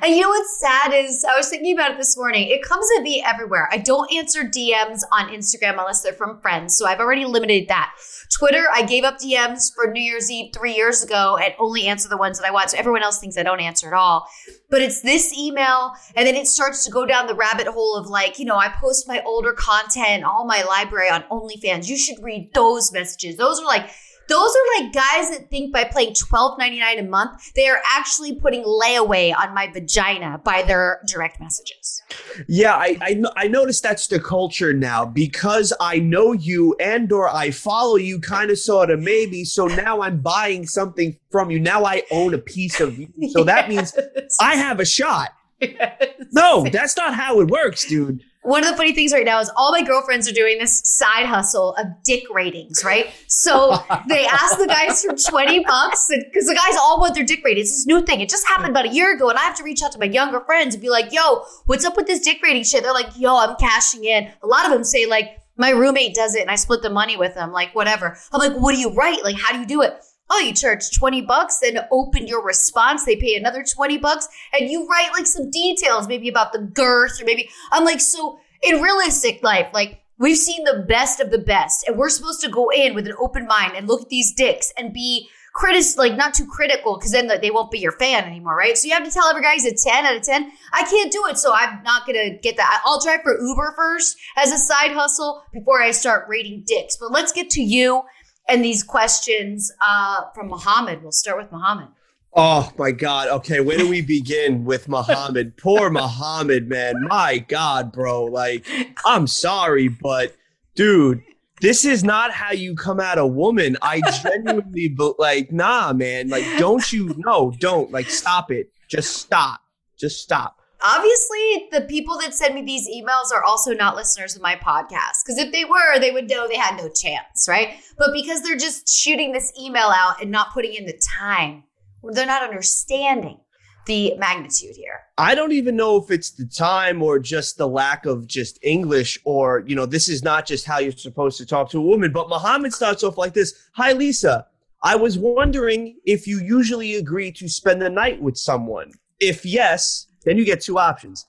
And you know what's sad is I was thinking about it this morning. It comes at me everywhere. I don't answer DMs on Instagram unless they're from friends. So I've already limited that. Twitter, I gave up DMs for New Year's Eve three years ago and only answer the ones that I want. So everyone else thinks I don't answer at all. But it's this email, and then it starts to go down the rabbit hole of like, you know, I post my older content, all my library on OnlyFans. You should read those messages. Those are like those are like guys that think by playing twelve ninety nine a month, they are actually putting layaway on my vagina by their direct messages. Yeah, I, I I noticed that's the culture now because I know you and or I follow you, kind of, sort of, maybe. So now I'm buying something from you. Now I own a piece of you. So that yes. means I have a shot. Yes. No, that's not how it works, dude one of the funny things right now is all my girlfriends are doing this side hustle of dick ratings, right? So they ask the guys for 20 bucks because the guys all want their dick ratings. It's this new thing. It just happened about a year ago. And I have to reach out to my younger friends and be like, yo, what's up with this dick rating shit? They're like, yo, I'm cashing in. A lot of them say like, my roommate does it and I split the money with them, like whatever. I'm like, what do you write? Like, how do you do it? Oh, you charge 20 bucks, then open your response. They pay another 20 bucks and you write like some details, maybe about the girth or maybe I'm like, so in realistic life, like we've seen the best of the best and we're supposed to go in with an open mind and look at these dicks and be critic, like not too critical because then they won't be your fan anymore, right? So you have to tell every guy he's a 10 out of 10. I can't do it. So I'm not to get that. I'll try for Uber first as a side hustle before I start rating dicks. But let's get to you and these questions uh, from Muhammad. We'll start with Muhammad. Oh my God. Okay, where do we begin with Muhammad? Poor Muhammad, man. My God, bro. Like, I'm sorry, but dude, this is not how you come at a woman. I genuinely, but like, nah, man. Like, don't you? No, don't. Like, stop it. Just stop. Just stop obviously the people that send me these emails are also not listeners of my podcast. Because if they were they would know they had no chance right? But because they're just shooting this email out and not putting in the time they're not understanding the magnitude here. I don't even know if it's the time or just the lack of just english or you know this is not just how you're supposed to talk to a woman. But muhammad starts off like this. Hi lisa. I was wondering if you usually agree to spend the night with someone. If yes then you get two options.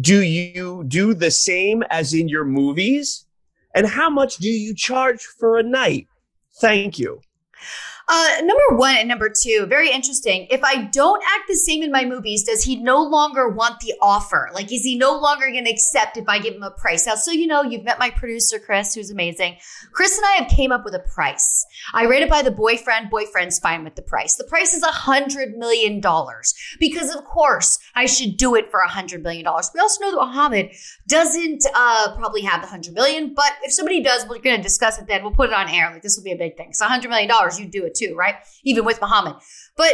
Do you do the same as in your movies? And how much do you charge for a night? Thank you. Uh, number one and number two, very interesting. If I don't act the same in my movies, does he no longer want the offer? Like, is he no longer going to accept if I give him a price? Now, so you know, you've met my producer, Chris, who's amazing. Chris and I have came up with a price. I rate it by the boyfriend. Boyfriend's fine with the price. The price is a hundred million dollars because, of course, I should do it for a hundred million dollars. We also know that Muhammad doesn't uh, probably have the 100 million, but if somebody does, we're going to discuss it then. We'll put it on air. Like this will be a big thing. It's a hundred million dollars. You do it too, right? Even with Muhammad. But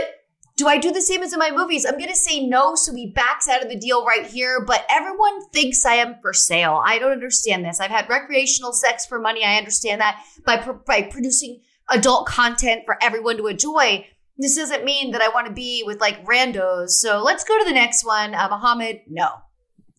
do I do the same as in my movies? I'm going to say no, so he backs out of the deal right here. But everyone thinks I am for sale. I don't understand this. I've had recreational sex for money. I understand that by by producing adult content for everyone to enjoy. This doesn't mean that I want to be with like randos. So let's go to the next one. Uh, Muhammad, no.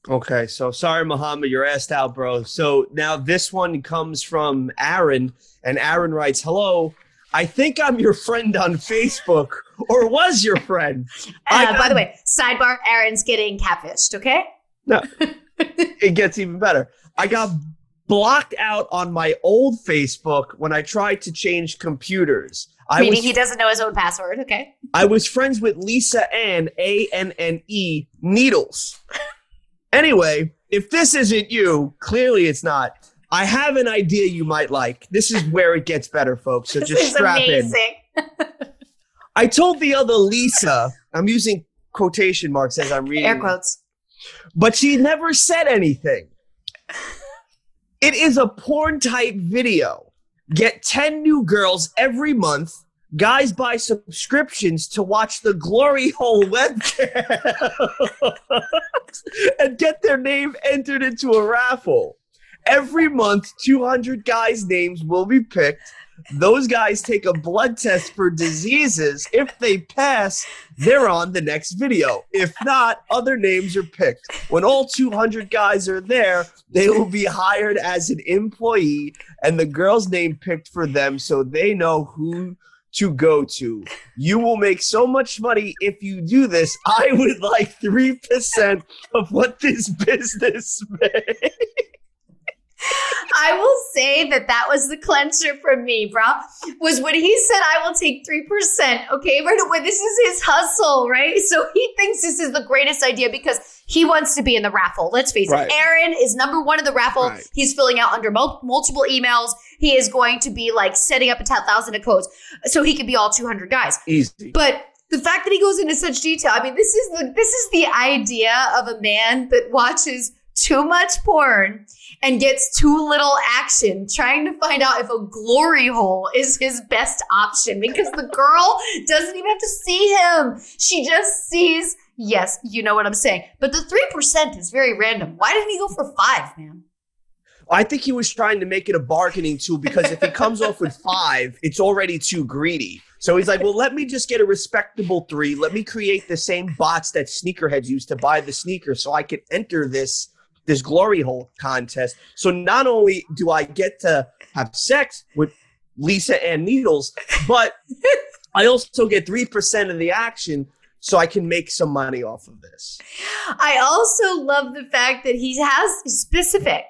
Okay, so sorry, Muhammad, you're asked out, bro. So now this one comes from Aaron, and Aaron writes, "Hello, I think I'm your friend on Facebook, or was your friend." Uh, by the way, sidebar: Aaron's getting catfished. Okay. No, it gets even better. I got blocked out on my old Facebook when I tried to change computers. I Meaning was, he doesn't know his own password. Okay. I was friends with Lisa Ann, A N N E, Needles. Anyway, if this isn't you, clearly it's not. I have an idea you might like. This is where it gets better, folks. So just strap in. amazing. I told the other Lisa, I'm using quotation marks as I'm reading, Air quotes. but she never said anything. It is a porn type video. Get 10 new girls every month. Guys buy subscriptions to watch the Glory Hole webcam and get their name entered into a raffle. Every month, 200 guys' names will be picked. Those guys take a blood test for diseases. If they pass, they're on the next video. If not, other names are picked. When all 200 guys are there, they will be hired as an employee and the girl's name picked for them so they know who to go to. You will make so much money if you do this. I would like 3% of what this business makes. I will say that that was the cleanser for me, bro. Was when he said, "I will take three percent." Okay, right away. This is his hustle, right? So he thinks this is the greatest idea because he wants to be in the raffle. Let's face Right. it. Aaron is number one in the raffle. Right. He's filling out under mul- multiple emails. He is going to be like setting up a thousand of codes so he can be all two hundred guys. Easy. But the fact that he goes into such detail, I mean, this is the this is the idea of a man that watches too much porn and gets too little action trying to find out if a glory hole is his best option because the girl doesn't even have to see him. She just sees, yes, you know what I'm saying. But the 3% is very random. Why didn't he go for 5, man? I think he was trying to make it a bargaining tool because if he comes off with five, it's already too greedy. So he's like, well, let me just get a respectable three. Let me create the same bots that sneakerheads use to buy the sneakers so I can enter this this glory hole contest. So not only do I get to have sex with Lisa and Needles, but I also get 3% of the action so I can make some money off of this. I also love the fact that he has specific.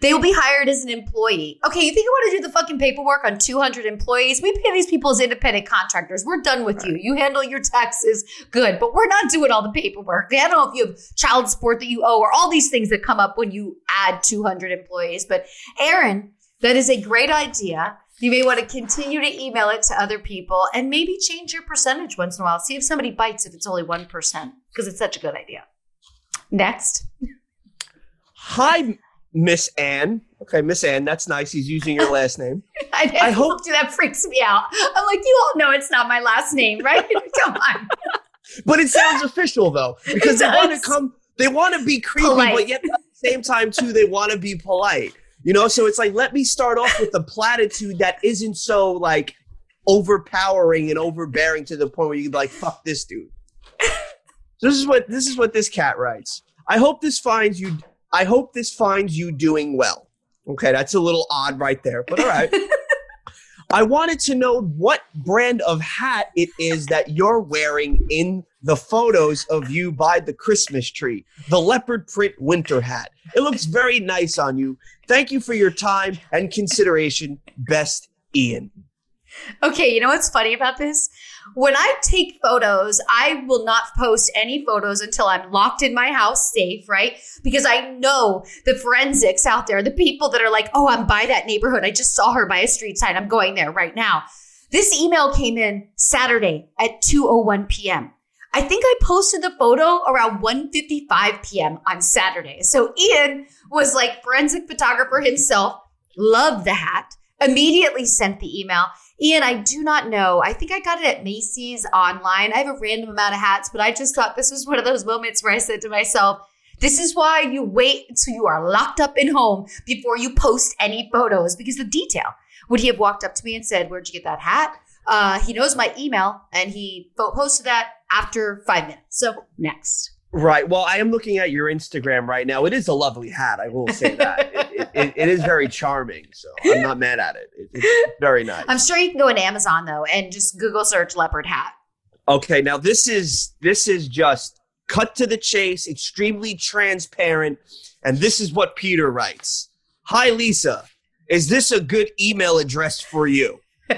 They will be hired as an employee. Okay, you think you want to do the fucking paperwork on 200 employees? We pay these people as independent contractors. We're done with you. You handle your taxes, good, but we're not doing all the paperwork. I don't know if you have child support that you owe or all these things that come up when you add 200 employees. But Aaron, that is a great idea. You may want to continue to email it to other people and maybe change your percentage once in a while. See if somebody bites if it's only 1%, because it's such a good idea. Next. Hi, Miss Ann. Okay, Miss Ann, that's nice. He's using your last name. I, I hope that freaks me out. I'm like, you all know it's not my last name, right? Come on. But it sounds official though, because It they want to come, they want to be creepy, Polite. but yet at the same time too, they want to be polite. You know, so it's like let me start off with the platitude that isn't so like overpowering and overbearing to the point where you can be like, fuck this dude. So this is what this is what this cat writes. I hope this finds you I hope this finds you doing well. Okay, that's a little odd right there, but all right. I wanted to know what brand of hat it is that you're wearing in the photos of you by the Christmas tree. The leopard print winter hat. It looks very nice on you. Thank you for your time and consideration. Best Ian. Okay, you know what's funny about this? When I take photos, I will not post any photos until I'm locked in my house safe, right? Because I know the forensics out there, the people that are like, oh, I'm by that neighborhood. I just saw her by a street sign. I'm going there right now. This email came in Saturday at 2:01 p.m. I think I posted the photo around 1:55 p.m. on Saturday. So Ian was like forensic photographer himself, loved the hat, immediately sent the email. Ian, I do not know. I think I got it at Macy's online. I have a random amount of hats, but I just thought this was one of those moments where I said to myself, this is why you wait until you are locked up in home before you post any photos because the detail. Would he have walked up to me and said, Where'd you get that hat? Uh, he knows my email and he posted that after five minutes. So, next. Right. Well, I am looking at your Instagram right now. It is a lovely hat. I will say that. it, it, it, it is very charming. So I'm not mad at it. it it's very nice. I'm sure you can go on Amazon though and just Google search leopard hat. Okay, now this is this is just cut to the chase, extremely transparent, and this is what Peter writes. Hi Lisa, is this a good email address for you?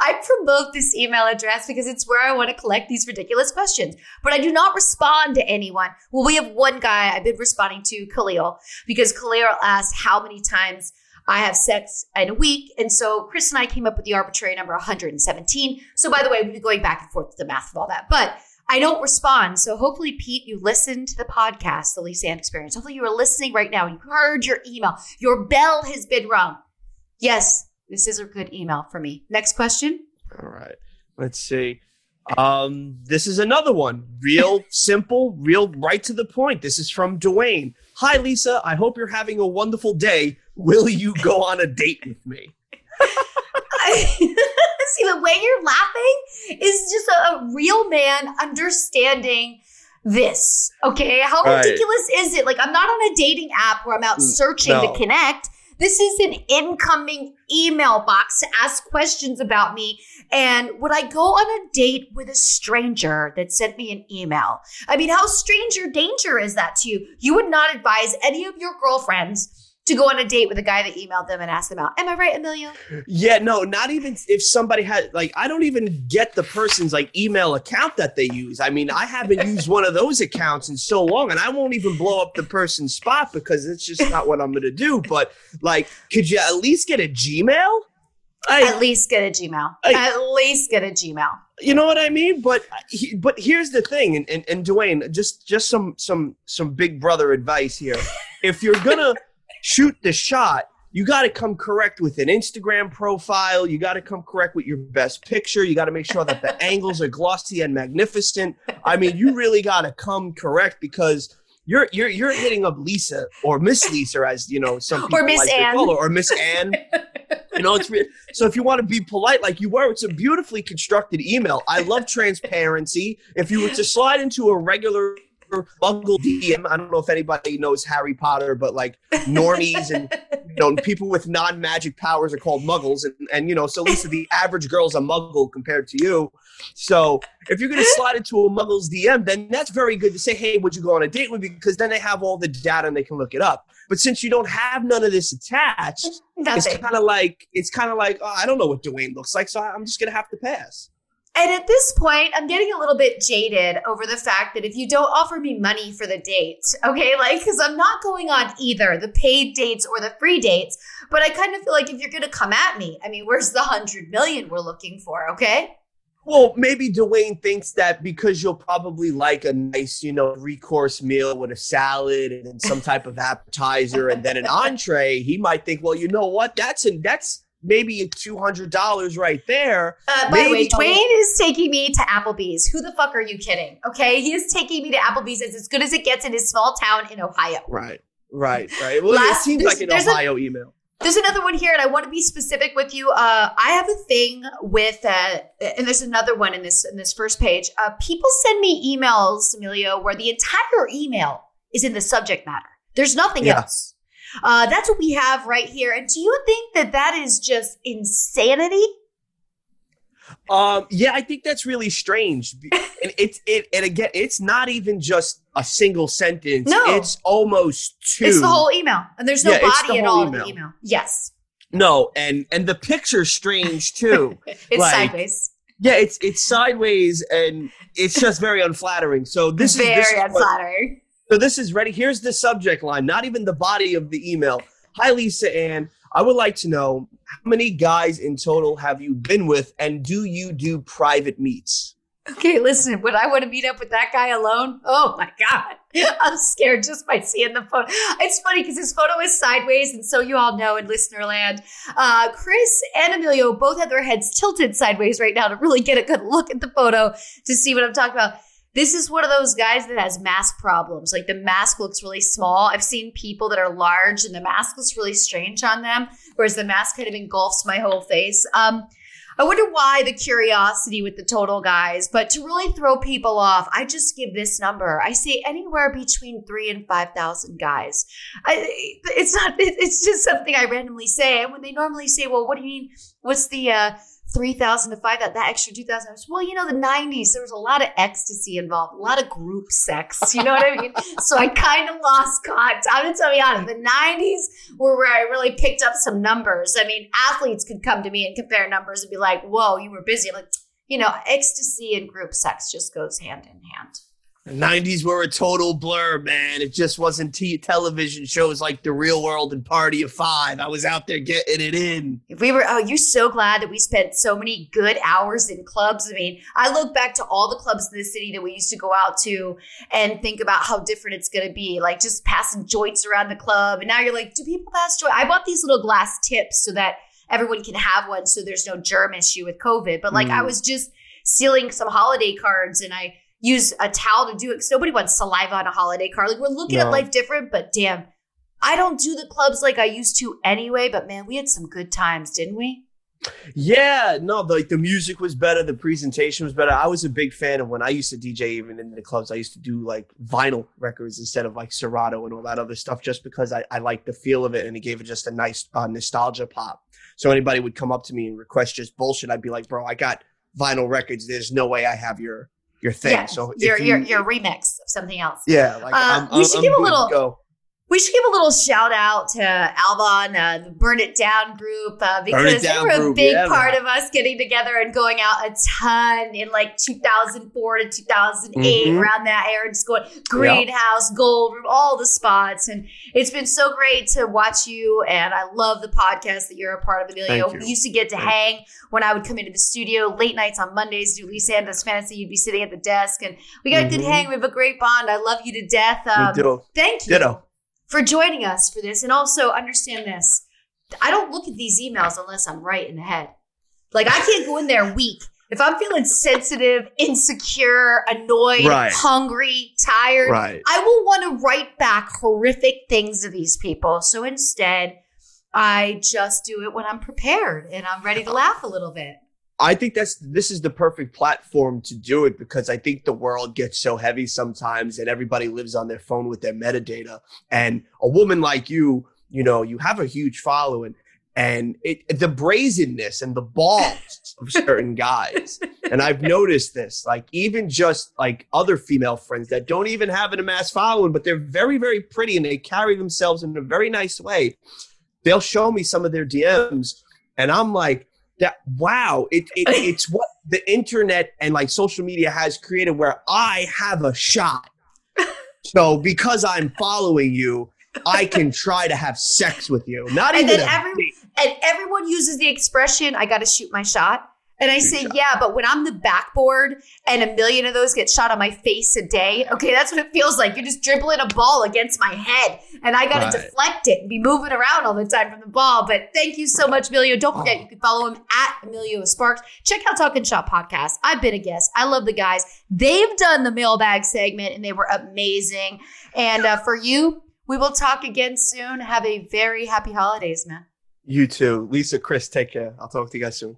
I promote this email address because it's where I want to collect these ridiculous questions. But I do not respond to anyone. Well, we have one guy I've been responding to, Khalil, because Khalil asked how many times I have sex in a week. And so Chris and I came up with the arbitrary number 117. So by the way, we've been going back and forth with the math of all that. But I don't respond. So hopefully, Pete, you listened to the podcast, The Lisa Ann Experience. Hopefully, you are listening right now. And you heard your email. Your bell has been rung. Yes, this is a good email for me. Next question. All right. Let's see. Um, this is another one. Real simple, real right to the point. This is from Dwayne. Hi, Lisa. I hope you're having a wonderful day. Will you go on a date with me? See, the way you're laughing is just a, a real man understanding this. Okay. How Right. ridiculous is it? Like, I'm not on a dating app where I'm out Mm, searching no. to connect. This is an incoming email box to ask questions about me. And would I go on a date with a stranger that sent me an email? I mean, how stranger danger is that to you? You would not advise any of your girlfriends to go on a date with a guy that emailed them and asked them out. Am I right, Emilio? Yeah, no, not even if somebody had like I don't even get the person's like email account that they use. I mean, I haven't used one of those accounts in so long and I won't even blow up the person's spot because it's just not what I'm going to do, but like could you at least get a Gmail? I, At least get a Gmail. I- At least get a Gmail. you know what I mean? But he, but here's the thing, and, and and Dwayne, just just some some some big brother advice here. If you're gonna shoot the shot, you got to come correct with an Instagram profile. You got to come correct with your best picture. You got to make sure that the angles are glossy and magnificent. I mean, you really got to come correct because. You're, you're you're hitting up Lisa or Miss Lisa as you know some people Or Miss like Ann. call her, or Miss Ann. You know, it's re- so if you want to be polite like you were, it's a beautifully constructed email. I love transparency. If you were to slide into a regular Muggle DM, I don't know if anybody knows Harry Potter, but like normies and you know people with non-magic powers are called Muggles, and and you know so Lisa, the average girl's a Muggle compared to you. So if you're gonna slide into a Muggle's DM, then that's very good to say, hey, would you go on a date with me? Because then they have all the data and they can look it up. But since you don't have none of this attached, it's kind of like it's kind of like oh, I don't know what Dwayne looks like, so I'm just gonna have to pass. And at this point, I'm getting a little bit jaded over the fact that if you don't offer me money for the date, okay, like, because I'm not going on either the paid dates or the free dates, but I kind of feel like if you're going to come at me, I mean, where's the hundred million we're looking for, okay? Well, maybe Dwayne thinks that because you'll probably like a nice, you know, three course meal with a salad and then some type of appetizer and then an entree, he might think, well, you know what? That's and that's maybe two hundred dollars right there. Uh, by the way, Maybe- Dwayne is taking me to Applebee's. Who the fuck are you kidding? Okay, he is taking me to Applebee's. It's as good as it gets in his small town in Ohio. Right, right, right. Well, Last- it seems like an there's a- Ohio email. There's another one here, and I want to be specific with you. Uh, I have a thing with, uh, and there's another one in this in this first page. Uh, people send me emails, Emilio, where the entire email is in the subject matter. There's nothing else. Uh, that's what we have right here. And do you think that that is just insanity? Um, yeah, I think that's really strange. And it's it and again, it's not even just a single sentence. No. it's almost two. It's the whole email, and there's no Yeah, body at all in the email. email. Yes, no, and and the picture's strange too. it's Like, sideways. yeah, it's it's sideways and it's just very unflattering. So this Very is this is what- unflattering. So this is ready. Here's the subject line, not even the body of the email. Hi, Lisa Ann. I would like to know how many guys in total have you been with, and do you do private meets? Okay, listen, would I want to meet up with that guy alone? Oh my God. I'm scared just by seeing the photo. It's funny because his photo is sideways, and so you all know in listener land, uh, Chris and Emilio both have their heads tilted sideways right now to really get a good look at the photo to see what I'm talking about. This is one of those guys that has mask problems. Like the mask looks really small. I've seen people that are large and the mask looks really strange on them, whereas the mask kind of engulfs my whole face. Um, I wonder why the curiosity with the total guys, but to really throw people off, I just give this number. I say anywhere between three and five thousand guys. I, it's not. It's just something I randomly say. And when they normally say, "Well, what do you mean? What's the uh, 3000 to 5000 that extra 2000 well you know the 90s there was a lot of ecstasy involved a lot of group sex you know what i mean? So i kind of lost contact. I'm gonna tell you honest the 90s were where i really picked up some numbers. I mean athletes could come to me and compare numbers and be like whoa you were busy. I'm like you know ecstasy and group sex just goes hand in hand The 90s were a total blur, man. It just wasn't t- television shows like The Real World and Party of Five. I was out there getting it in. If we were, oh, you're so glad that we spent so many good hours in clubs. I mean, I look back to all the clubs in the city that we used to go out to and think about how different it's going to be. Like just passing joints around the club. And now you're like, do people pass joints? I bought these little glass tips so that everyone can have one so there's no germ issue with COVID. But like, I Mm. was just sealing some holiday cards and I use a towel to do it because nobody wants saliva on a holiday card. Like, we're looking at life different, but damn. I don't do the clubs like I used to anyway, but man, we had some good times, didn't we? Yeah, no, like the music was better, the presentation was better. I was a big fan of when I used to DJ even in the clubs. I used to do like vinyl records instead of like Serato and all that other stuff, just because I, I liked the feel of it and it gave it just a nice uh, nostalgia pop. So anybody would come up to me and request just bullshit, I'd be like, bro, I got vinyl records. There's no way I have your your thing. Yeah, so your, you- your your remix of something else. yeah, like Uh, I'm, we I'm- should I'm give a little- go. We should give a little shout out to Alvon, uh, the Burn It Down group, uh, because they were a group, big yeah, part man. of us getting together and going out a ton in like 2004 to 2008, Mhm. around that era, just going Greenhouse, Gold Room, all the spots. And it's been so great to watch you. And I love the podcast that you're a part of, Emilio. We used to get to Thank hang when I would come into the studio late nights on Mondays, do Lisa Anda's Fantasy. You'd be sitting at the desk, and we got a good hang. We have a great bond. I love you to death. Um. Thank you Ditto. For joining us for this. And also understand this. I don't look at these emails unless I'm right in the head. Like I can't go in there weak. If I'm feeling sensitive, insecure, annoyed, Right. hungry, tired, Right. I will want to write back horrific things to these people. So instead, I just do it when I'm prepared and I'm ready to laugh a little bit. I think that's this is the perfect platform to do it because I think the world gets so heavy sometimes and everybody lives on their phone with their metadata. And a woman like you, you know, you have a huge following and it the brazenness and the balls of certain guys. And I've noticed this, like even just like other female friends that don't even have an amassed following, but they're very, very pretty and they carry themselves in a very nice way. They'll show me some of their DMs and I'm like, that wow it, it it's what the internet and like social media has created where i have a shot. So because i'm following you i can try to have sex with you. Not And even then every- And everyone uses the expression, I got to shoot my shot. And I say, shot. yeah, but when I'm the backboard and a million of those get shot on my face a day, okay, that's what it feels like. You're just dribbling a ball against my head and I got to Right. deflect it and be moving around all the time from the ball. But thank you so much, Emilio. Don't forget, Oh. you can follow him at Emilio Sparks. Check out Talk'n Shop Podcast. I've been a guest. I love the guys. They've done the mailbag segment and they were amazing. And uh, for you, we will talk again soon. Have a very happy holidays, man. you too lisa chris take care i'll talk to you guys soon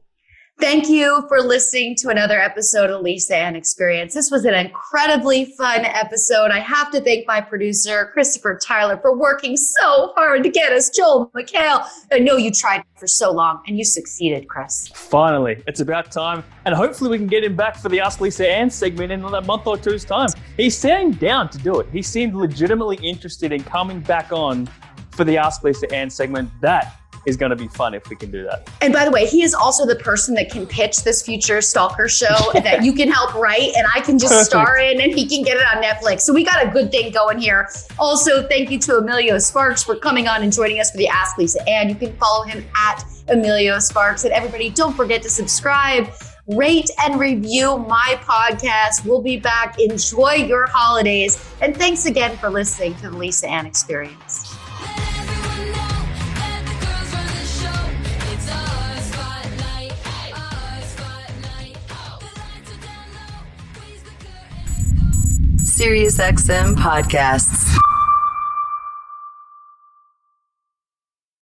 Thank you for listening to another episode of Lisa Ann Experience. This was an incredibly fun episode. I have to thank my producer, Christopher Tyler, for working so hard to get us Joel McHale. I know you tried for so long and you succeeded, Chris. Finally, it's about time, and hopefully we can get him back for the Ask Lisa Ann segment in a month or two's time. He seemed down to do it. He seemed legitimately interested in coming back on for the Ask Lisa Ann segment. That is going to be fun if we can do that. And by the way, he is also the person that can pitch this future stalker show that you can help write and I can just Perfect. star in and he can get it on Netflix. So we got a good thing going here. Also, thank you to Emilio Sparks for coming on and joining us for the Ask Lisa. And you can follow him at Emilio Sparks. And everybody, don't forget to subscribe. Rate and review my podcast. We'll be back. Enjoy your holidays. And thanks again for listening to the Lisa Ann Experience. SiriusXM podcasts.